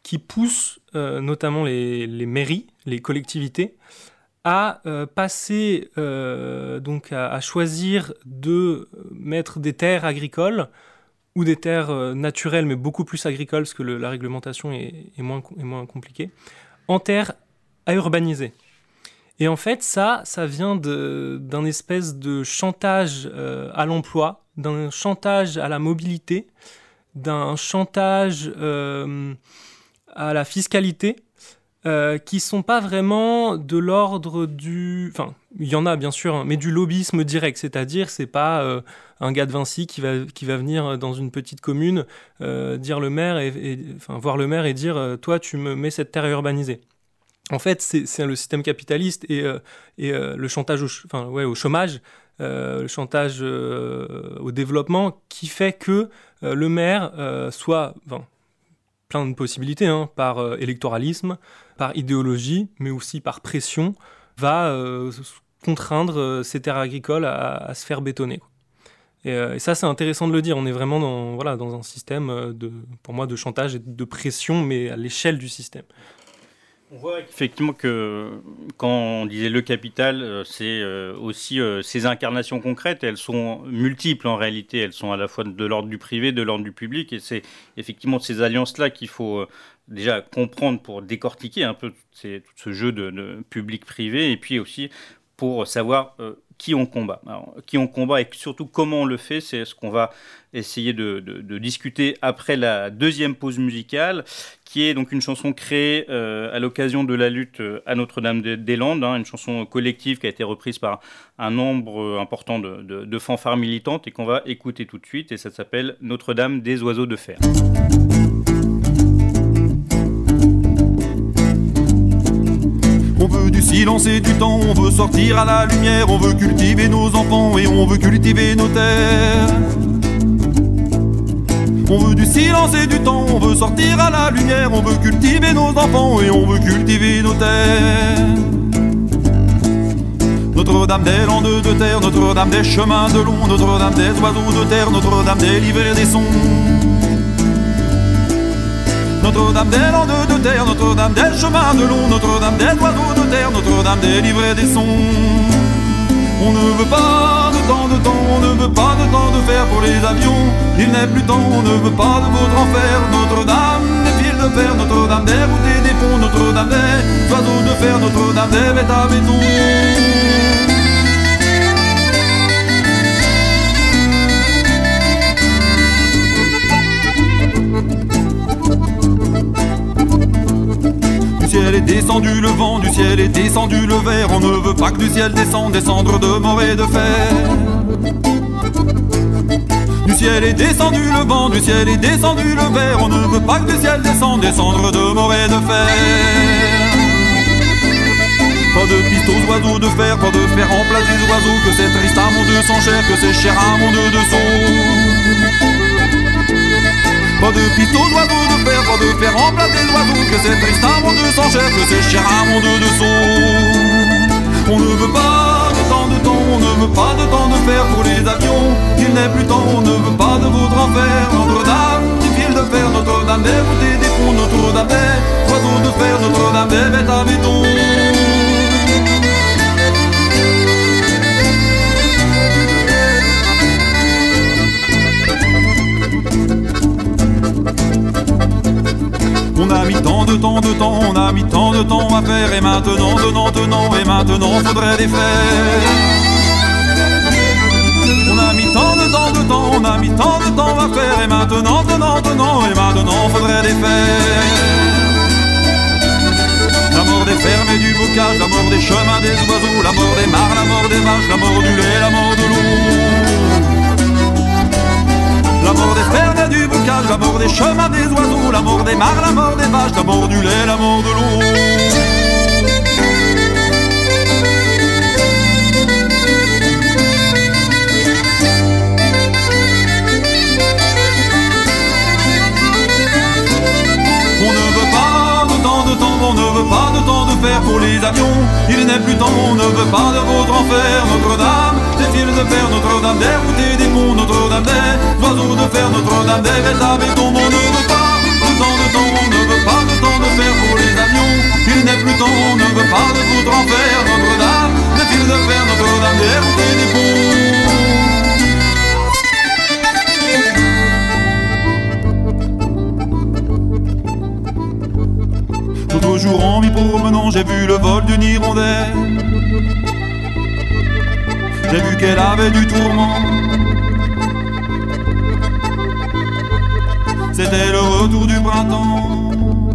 qui pousse euh, notamment les, mairies, les collectivités, à euh, passer, euh, donc à, choisir de mettre des terres agricoles ou des terres naturelles, mais beaucoup plus agricoles, parce que la réglementation est, moins, est moins compliquée, en terres à urbaniser. Et en fait, ça, ça vient d'un espèce de chantage à l'emploi, d'un chantage à la mobilité, d'un chantage à la fiscalité euh, qui sont pas vraiment de l'ordre du. Enfin, il y en a bien sûr, hein, mais du lobbyisme direct, c'est-à-dire c'est pas euh, un gars de Vinci qui va, qui va venir dans une petite commune euh, dire le maire et, enfin, voir le maire et dire euh, toi tu me mets cette terre urbanisée. En fait, c'est le système capitaliste et, et le chantage au, chômage, le chantage au développement qui fait que le maire soit, enfin, plein de possibilités, hein, par euh, électoralisme, par idéologie, mais aussi par pression, va euh, contraindre euh, ces terres agricoles à, se faire bétonner. Et, ça, c'est intéressant de le dire. On est vraiment dans, voilà, dans un système, de, pour moi, de chantage et de pression, mais à l'échelle du système. On voit effectivement que quand on disait le capital, euh, c'est euh, aussi euh, ces incarnations concrètes. Elles sont multiples en réalité. Elles sont à la fois de l'ordre du privé, de l'ordre du public. Et c'est effectivement ces alliances-là qu'il faut déjà comprendre pour décortiquer un peu tout ce jeu de, public-privé. Et puis aussi pour savoir qui on combat. qui on combat et surtout comment on le fait, c'est ce qu'on va essayer de, discuter après la deuxième pause musicale, qui est donc une chanson créée euh, à l'occasion de la lutte euh, à Notre-Dame-des-Landes, hein, une chanson collective qui a été reprise par un nombre important de, de fanfares militantes et qu'on va écouter tout de suite, et ça s'appelle Notre-Dame des oiseaux de fer. Veut du silence et du temps, on veut sortir à la lumière, on veut cultiver nos enfants et on veut cultiver nos terres. On veut du silence et du temps, on veut sortir à la lumière, on veut cultiver nos enfants et on veut cultiver nos terres. Notre-Dame des landes de terre, Notre-Dame des chemins de long, Notre-Dame des oiseaux de terre, Notre-Dame des et des sons. Notre-Dame des landes terre, Notre-Dame des chemins de long, Notre-Dame des oiseaux de terre, Notre-Dame des et des sons. On ne veut pas de temps de temps, on ne veut pas de temps de fer pour les avions. Il n'est plus temps, on ne veut pas de votre enfer. Notre-Dame des fils de fer, Notre-Dame des routes et des ponts, Notre-Dame des oiseaux de fer, Notre-Dame des bêtes à béton. Descendu le vent, du ciel est descendu le verre. On ne veut pas que du ciel descende, descendre de mauvais de fer. Du ciel est descendu le vent, du ciel est descendu le verre. On ne veut pas que du ciel descende, descendre de mauvais de fer. Pas de piste aux oiseaux de fer, pas de fer en place des oiseaux. Que c'est triste à mon de sans chair, que c'est cher à mon de dessous. Pas de piste aux oiseaux de de fer en plat des oiseaux, que c'est triste un monde sans chair, que c'est cher un monde de son. On ne veut pas de temps de temps, on ne veut pas de temps de fer pour les avions. Il n'est plus temps, on ne veut pas de votre enfer. Notre-Dame, des fils de fer, Notre-Dame des routes des ponts, Notre-Dame des oiseaux de fer, Notre-Dame des bêtes à béton. On a mis tant de temps de temps, on a mis tant de temps à faire et maintenant, tenant, tenant, et maintenant faudrait les faire. On a mis tant de temps de temps, on a mis tant de temps à faire et maintenant, tenant, tenant, et maintenant faudrait les faire. La mort des fermes et du bocage, la mort des chemins des oiseaux, la mort des mares, la mort des vaches, la mort du lait, la mort de l'eau. L'amour des fermes et du boucage, l'amour des chemins des oiseaux, l'amour des mares, l'amour des vaches, l'amour du lait, l'amour de l'eau. Des bêtes à béton. On ne veut pas de temps de temps, on ne veut pas de temps de fer pour les avions. Il n'est plus temps, on ne veut pas de foutre en fer, Notre-Dame des fils de fer, Notre-Dame des routes des ponts. L'autre jour en m'y promenant, j'ai vu le vol d'une hirondelle j'ai vu qu'elle avait du tourment. C'était le retour du printemps.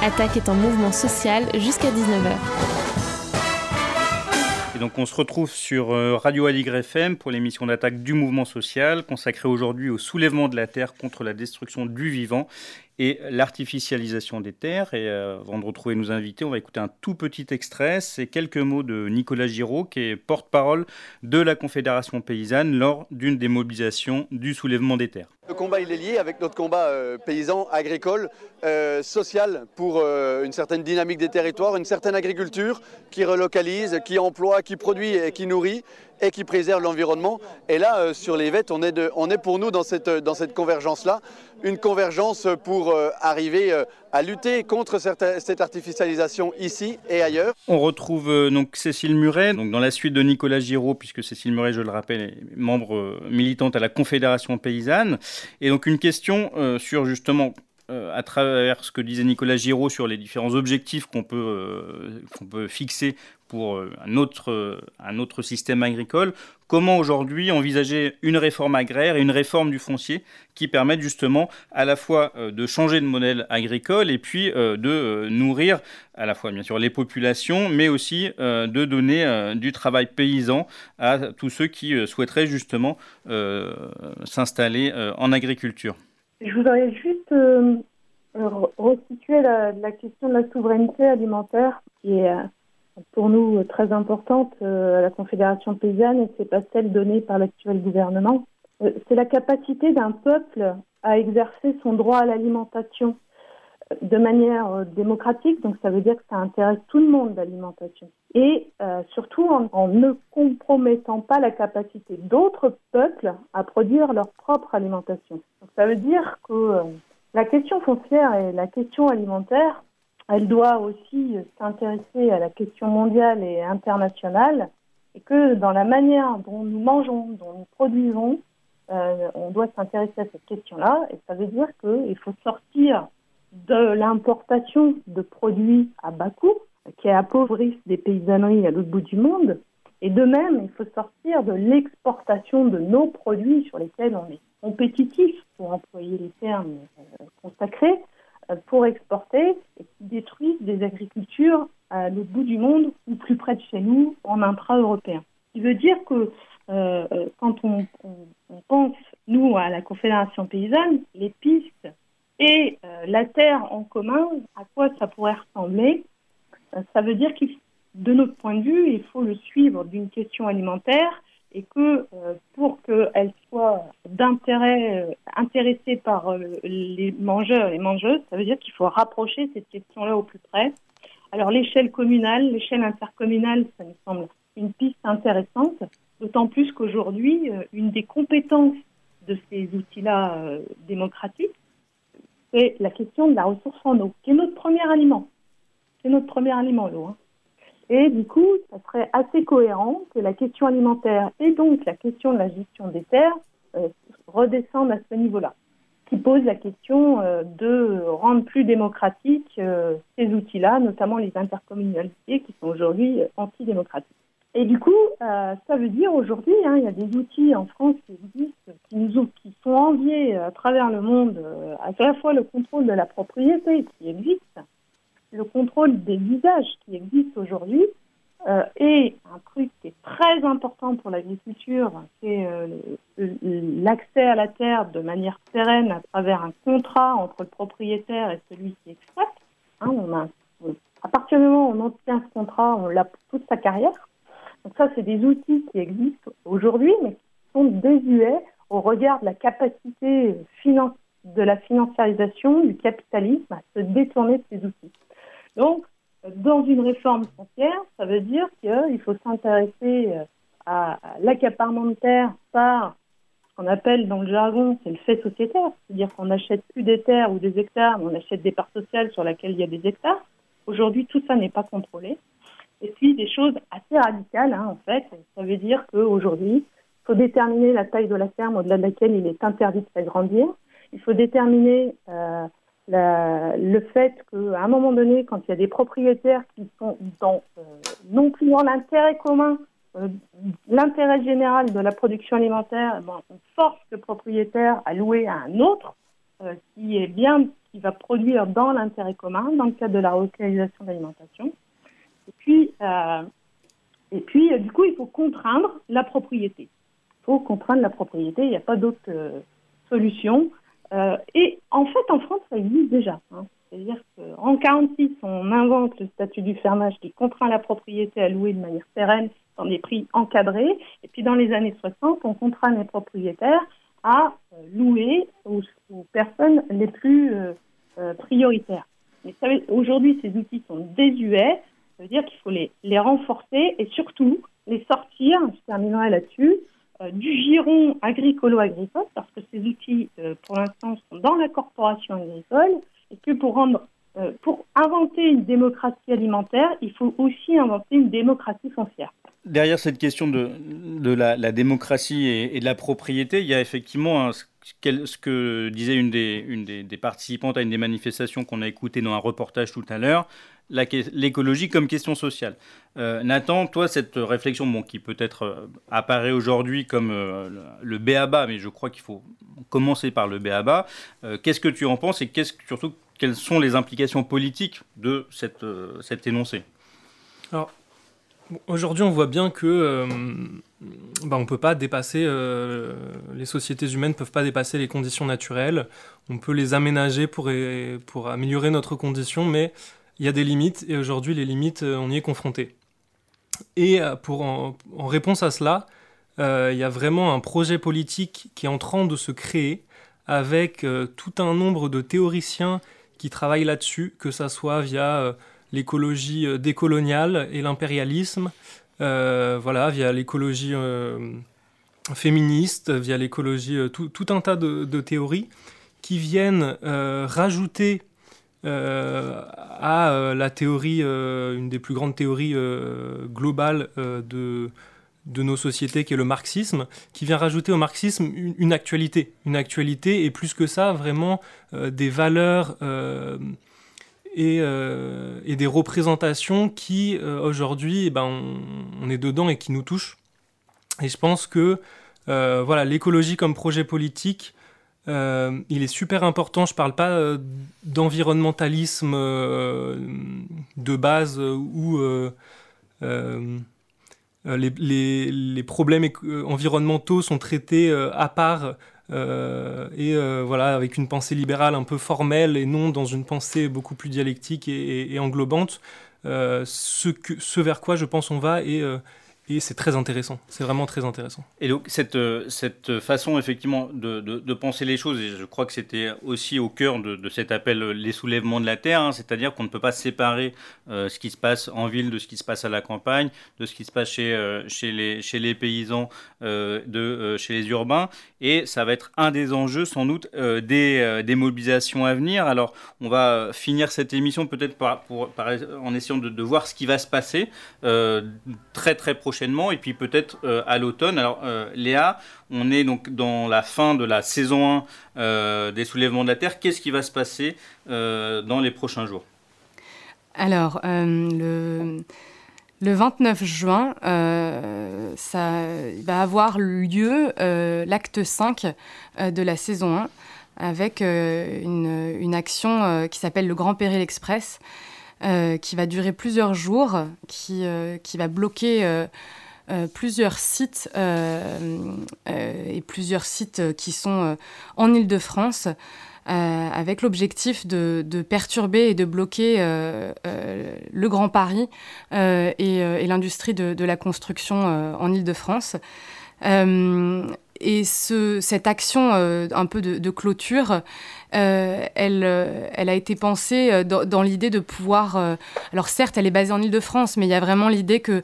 Attaque est en mouvement social jusqu'à 19h on se retrouve sur euh, Radio Aligre FM pour l'émission d'attaque du mouvement social consacrée aujourd'hui au soulèvement de la terre contre la destruction du vivant et l'artificialisation des terres. Et euh, avant de retrouver nos invités, on va écouter un tout petit extrait. C'est quelques mots de Nicolas Giraud, qui est porte-parole de la Confédération paysanne lors d'une des mobilisations du soulèvement des terres. Le combat, il est lié avec notre combat euh, paysan, agricole, euh, social, pour une certaine dynamique des territoires, une certaine agriculture qui relocalise, qui emploie, qui produit et qui nourrit et qui préserve l'environnement. Et là, sur les vêtes, on est, pour nous dans cette convergence-là une convergence pour euh, arriver euh, à lutter contre cette, artificialisation ici et ailleurs. On retrouve euh, donc Cécile Muret, donc dans la suite de Nicolas Giraud, puisque Cécile Muret, je le rappelle, est membre militante à la Confédération paysanne. Et donc une question sur justement à travers ce que disait Nicolas Giraud sur les différents objectifs qu'on peut, qu'on peut fixer pour euh, un autre, euh, un autre système agricole. Comment aujourd'hui envisager une réforme agraire et une réforme du foncier qui permettent justement à la fois euh, de changer de modèle agricole et puis de nourrir à la fois bien sûr les populations, mais aussi de donner du travail paysan à tous ceux qui souhaiteraient justement s'installer en agriculture. Je voudrais juste restituer la, question de la souveraineté alimentaire qui est pour nous euh, très importante euh, à la Confédération paysanne et c'est pas celle donnée par l'actuel gouvernement. Euh, c'est la capacité d'un peuple à exercer son droit à l'alimentation de manière démocratique, donc ça veut dire que ça intéresse tout le monde l'alimentation. Et surtout en, ne compromettant pas la capacité d'autres peuples à produire leur propre alimentation. Donc ça veut dire que la question foncière et la question alimentaire elle doit aussi s'intéresser à la question mondiale et internationale et que dans la manière dont nous mangeons, dont nous produisons, euh, on doit s'intéresser à cette question-là et ça veut dire qu'il faut sortir de l'importation de produits à bas coût qui appauvrissent des paysanneries à l'autre bout du monde et de même, il faut sortir de l'exportation de nos produits sur lesquels on est compétitif, pour employer les termes euh, consacrés, euh, pour exporter détruisent des agricultures à l'autre bout du monde ou plus près de chez nous en intra-européen. Ce qui veut dire que euh, quand on, pense, nous, à la Confédération paysanne, les pistes et euh, la terre en commun, à quoi ça pourrait ressembler euh, Ça veut dire que de notre point de vue, il faut le suivre d'une question alimentaire et que euh, pour qu'elle soit d'intérêt intéressée par les mangeurs et mangeuses, ça veut dire qu'il faut rapprocher cette question-là au plus près. Alors l'échelle communale, l'échelle intercommunale, ça me semble une piste intéressante, d'autant plus qu'aujourd'hui, une des compétences de ces outils-là démocratiques, c'est la question de la ressource en eau, qui est notre premier aliment. C'est notre premier aliment, l'eau. Hein. Et du coup, ça serait assez cohérent que la question alimentaire et donc la question de la gestion des terres euh, redescendent à ce niveau-là, qui pose la question euh, de rendre plus démocratiques euh, ces outils-là, notamment les intercommunalités qui sont aujourd'hui antidémocratiques. Et du coup, euh, ça veut dire aujourd'hui, hein, il y a des outils en France qui existent, qui, nous, qui sont enviés à travers le monde, euh, à la fois le contrôle de la propriété qui existe, le contrôle des usages qui existent aujourd'hui, euh, et un truc qui est très important pour l'agriculture, c'est euh, l'accès à la terre de manière pérenne à travers un contrat entre le propriétaire et celui qui exploite. Hein, à partir du moment où on obtient ce contrat, on l'a toute sa carrière. Donc ça, c'est des outils qui existent aujourd'hui, mais qui sont désuets au regard de la capacité de la financiarisation du capitalisme à se détourner de ces outils. Donc, dans une réforme foncière, ça veut dire qu'il faut s'intéresser euh, à l'accaparement de terre par ce qu'on appelle dans le jargon, c'est le fait sociétaire, c'est-à-dire qu'on n'achète plus des terres ou des hectares, mais on achète des parts sociales sur lesquelles il y a des hectares. Aujourd'hui, tout ça n'est pas contrôlé. Et puis des choses assez radicales, hein, en fait. Ça veut dire qu'aujourd'hui, il faut déterminer la taille de la ferme au-delà de laquelle il est interdit de s'agrandir. Il faut déterminer euh, le fait qu'à un moment donné, quand il y a des propriétaires qui sont dans, euh, non plus dans l'intérêt commun, euh, l'intérêt général de la production alimentaire, eh ben, on force le propriétaire à louer à un autre qui est bien, qui va produire dans l'intérêt commun, dans le cadre de la relocalisation d'alimentation. Et puis, euh, et puis euh, du coup, il faut contraindre la propriété. Il faut contraindre la propriété, il n'y a pas d'autre euh, et en fait, en France, ça existe déjà. Hein. C'est-à-dire qu'en 1946, on invente le statut du fermage qui contraint la propriété à louer de manière pérenne dans des prix encadrés. Et puis dans les années 60, on contraint les propriétaires à louer aux, personnes les plus prioritaires. Mais aujourd'hui, ces outils sont désuets. Ça veut dire qu'il faut les, renforcer et surtout les sortir, je terminerai là-dessus, euh, du giron agricolo-agricole, parce que ces outils, euh, pour l'instant, sont dans la corporation agricole, et que euh, pour inventer une démocratie alimentaire, il faut aussi inventer une démocratie foncière. Derrière cette question de, la, démocratie et, de la propriété, il y a effectivement ce que disait une, des, une des, des, participantes à une des manifestations qu'on a écoutées dans un reportage tout à l'heure, l'écologie comme question sociale. Euh, Nathan, toi, cette réflexion, bon, qui peut-être euh, apparaît aujourd'hui comme euh, le béaba, mais je crois qu'il faut commencer par le béaba, qu'est-ce que tu en penses et qu'est-ce, surtout quelles sont les implications politiques de cette, cet énoncé? Alors, aujourd'hui, on voit bien que bah, on peut pas dépasser, les sociétés humaines ne peuvent pas dépasser les conditions naturelles. On peut les aménager pour, pour améliorer notre condition, mais il y a des limites et aujourd'hui les limites, euh, on y est confronté. Et euh, pour en, réponse à cela, euh, il y a vraiment un projet politique qui est en train de se créer avec tout un nombre de théoriciens qui travaillent là-dessus, que ça soit via l'écologie décoloniale et l'impérialisme, voilà, via l'écologie féministe, via l'écologie, tout, un tas de, théories qui viennent rajouter à euh, la théorie, euh, une des plus grandes théories globales de, nos sociétés, qui est le marxisme, qui vient rajouter au marxisme une, actualité. Une actualité, et plus que ça, vraiment des valeurs et, et, des représentations qui, aujourd'hui, eh ben, on, on, est dedans et qui nous touchent. Et je pense que voilà, l'écologie comme projet politique, euh, il est super important, je ne parle pas euh, d'environnementalisme euh, de base où les, problèmes environnementaux sont traités à part et voilà, avec une pensée libérale un peu formelle et non dans une pensée beaucoup plus dialectique et, englobante. ce, ce vers quoi je pense on va et et c'est très intéressant, c'est vraiment très intéressant. Et donc cette, euh, cette façon effectivement de, de, penser les choses, et je crois que c'était aussi au cœur de, de, cet appel euh, les soulèvements de la Terre, hein, c'est-à-dire qu'on ne peut pas séparer euh, ce qui se passe en ville de ce qui se passe à la campagne, de ce qui se passe chez, chez, les, chez les paysans, de, chez les urbains, et ça va être un des enjeux sans doute des, des, mobilisations à venir. Alors on va finir cette émission peut-être en essayant de, voir ce qui va se passer très très prochainement et puis peut-être euh, à l'automne. Alors euh, Léa, on est donc dans la fin de la saison 1 euh, des soulèvements de la Terre. Qu'est-ce qui va se passer dans les prochains jours? Alors, le... Le 29 juin, ça va avoir lieu l'acte 5 de la saison 1 avec une, action qui s'appelle le Grand Péril Express euh, qui va durer plusieurs jours, qui, euh, qui va bloquer euh, plusieurs sites et plusieurs sites qui sont en Ile-de-France. avec l'objectif de, perturber et de bloquer le Grand Paris et, l'industrie de, la construction en Ile-de-France. Et ce, cette action un peu de, clôture, euh, elle, euh, elle, a été pensée euh, dans, l'idée de pouvoir... alors certes, elle est basée en Ile-de-France, mais il y a vraiment l'idée que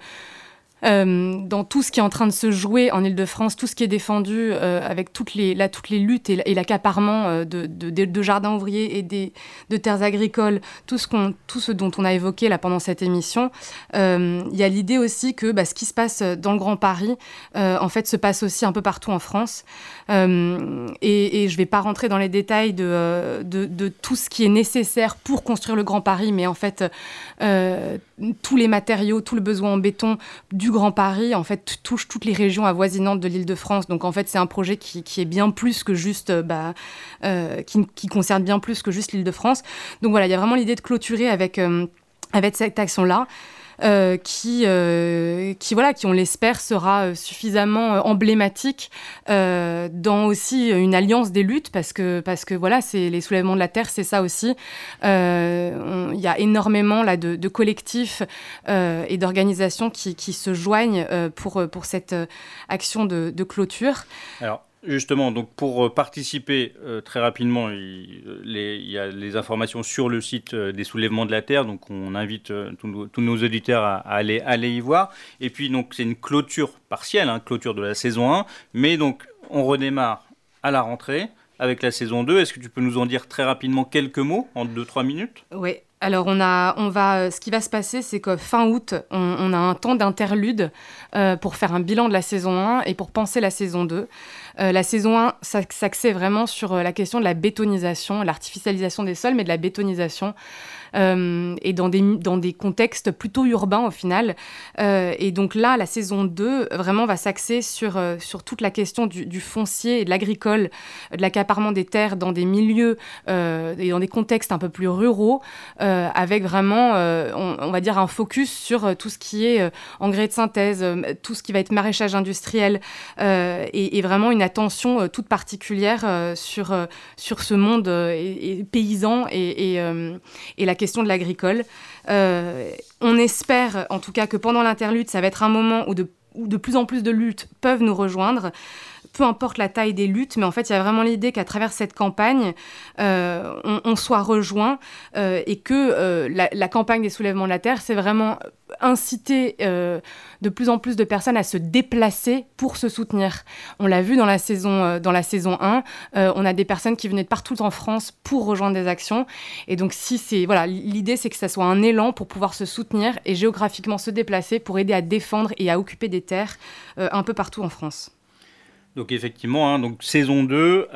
euh, dans tout ce qui est en train de se jouer en Ile-de-France, tout ce qui est défendu euh, avec toutes les, luttes et, l'accaparement euh, de, jardins ouvriers et de terres agricoles, tout ce, dont on a évoqué là pendant cette émission, il y a l'idée aussi que bah, ce qui se passe dans le Grand Paris, en fait, se passe aussi un peu partout en France. et, je ne vais pas rentrer dans les détails de, de, tout ce qui est nécessaire pour construire le Grand Paris, mais en fait, tous les matériaux, tout le besoin en béton du Grand Paris, en fait, touche toutes les régions avoisinantes de l'Île-de-France. Donc, en fait, c'est un projet qui, est bien plus que juste, euh, bah, euh, qui, concerne bien plus que juste l'Île-de-France. Donc, voilà, il y a vraiment l'idée de clôturer avec, euh, avec cette action-là. Euh, qui, euh, qui, voilà, qui, on l'espère, sera euh, suffisamment emblématique dans aussi une alliance des luttes, parce que, parce que voilà, c'est les soulèvements de la terre, c'est ça aussi. Il y a énormément là, de, collectifs et d'organisations qui, qui, se joignent pour, pour cette action de, de cloture. Alors, Justement, donc pour euh, participer euh, très rapidement, il, les, y a les informations sur le site euh, des soulèvements de la Terre, donc on invite tous, nos, auditeurs à, aller, aller y voir. Et puis donc c'est une clôture partielle, hein, clôture de la saison 1, mais donc on redémarre à la rentrée avec la saison 2. Est-ce que tu peux nous en dire très rapidement quelques mots en 2-3 minutes? Oui, alors on a, on va, ce qui va se passer, c'est que fin août, on, a un temps d'interlude pour faire un bilan de la saison 1 et pour penser la saison 2. Euh, la saison 1 s'axait vraiment sur euh, la question de la bétonisation, l'artificialisation des sols, mais de la bétonisation. Euh, et dans des, dans des contextes plutôt urbains au final. et donc là, la saison 2 vraiment va s'axer sur, sur toute la question du, foncier de l'agricole, de l'accaparement des terres dans des milieux et dans des contextes un peu plus ruraux, avec vraiment, on, va dire, un focus sur tout ce qui est engrais de synthèse, tout ce qui va être maraîchage industriel, et, vraiment une attention euh, toute particulière euh, sur, euh, sur ce monde paysan et, et, la question de l'agricole. on espère en tout cas que pendant l'interlude, ça va être un moment où de, où de plus en plus de luttes peuvent nous rejoindre peu importe la taille des luttes, mais en fait, il y a vraiment l'idée qu'à travers cette campagne, on, soit rejoint et que la, la, campagne des soulèvements de la terre, c'est vraiment inciter euh, de plus en plus de personnes à se déplacer pour se soutenir. On l'a vu dans la saison, euh, dans la saison 1, euh, on a des personnes qui venaient de partout en France pour rejoindre des actions. Et donc, si c'est voilà, l'idée, c'est que ça soit un élan pour pouvoir se soutenir et géographiquement se déplacer pour aider à défendre et à occuper des terres un peu partout en France. Donc effectivement, hein, donc saison 2,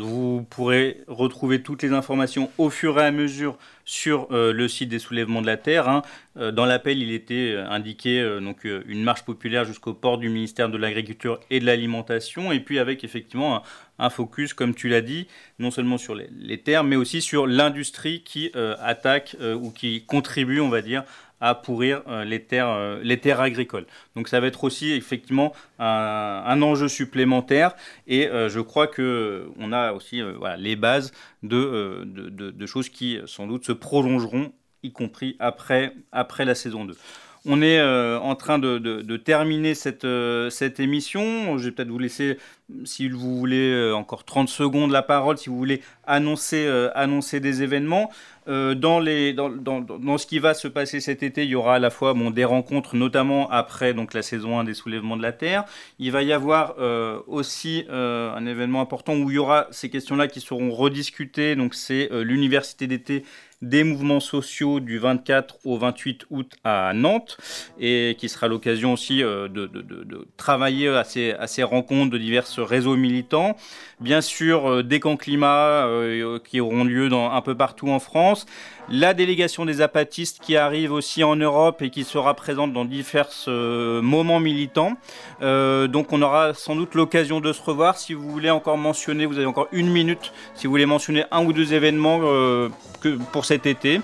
vous pourrez retrouver toutes les informations au fur et à mesure sur le site des soulèvements de la Terre. Hein. dans l'appel, il était indiqué donc, une marche populaire jusqu'au port du ministère de l'Agriculture et de l'Alimentation, et puis avec effectivement un, focus, comme tu l'as dit, non seulement sur les terres, mais aussi sur l'industrie qui attaque ou qui contribue, on va dire, pourrir euh, les, terres, euh, les terres agricoles. Donc ça va être aussi effectivement un, enjeu supplémentaire et euh, je crois qu'on a aussi les bases de, choses qui sans doute se prolongeront, y compris après, la saison 2. On est en train de, terminer cette, émission. Je vais peut-être vous laisser, si vous voulez, encore 30 secondes la parole, si vous voulez annoncer des événements. Euh, dans, ce qui va se passer cet été, il y aura à la fois des rencontres, notamment après donc, la saison 1 des soulèvements de la Terre. Il va y avoir euh, aussi euh, un événement important où il y aura ces questions-là qui seront rediscutées. Donc c'est l'université d'été des mouvements sociaux du 24 au 28 août à Nantes et qui sera l'occasion aussi de, de, travailler à ces, à ces, rencontres de divers réseaux militants. Bien sûr, des camps climat qui auront lieu dans, un peu partout en France la délégation des apatistes qui arrive aussi en Europe et qui sera présente dans divers euh, moments militants. Euh, donc on aura sans doute l'occasion de se revoir. Si vous voulez encore mentionner, vous avez encore une minute, si vous voulez mentionner un ou deux événements euh, que, pour cet été.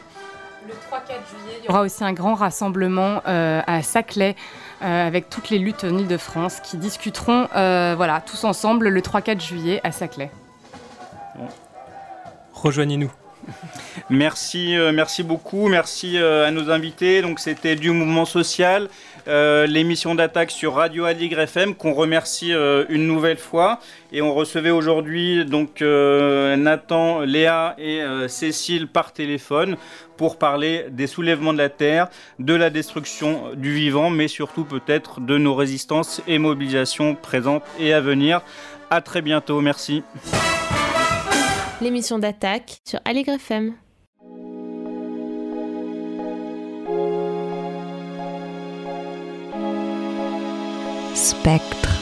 Le 3-4 juillet, il y aura aussi un grand rassemblement à Saclay. avec toutes les luttes en Ile-de-France qui discuteront voilà, tous ensemble le 3-4 juillet à Saclay. Rejoignez-nous. Merci, euh, merci beaucoup. Merci euh, à nos invités. Donc, c'était du mouvement social, euh, l'émission d'attaque sur Radio Aligre FM qu'on remercie une nouvelle fois. Et on recevait aujourd'hui donc Nathan, Léa et Cécile par téléphone pour parler des soulèvements de la terre, de la destruction du vivant, mais surtout peut-être de nos résistances et mobilisations présentes et à venir. À très bientôt. Merci l'émission d'attaque sur Allegre FM. Spectre.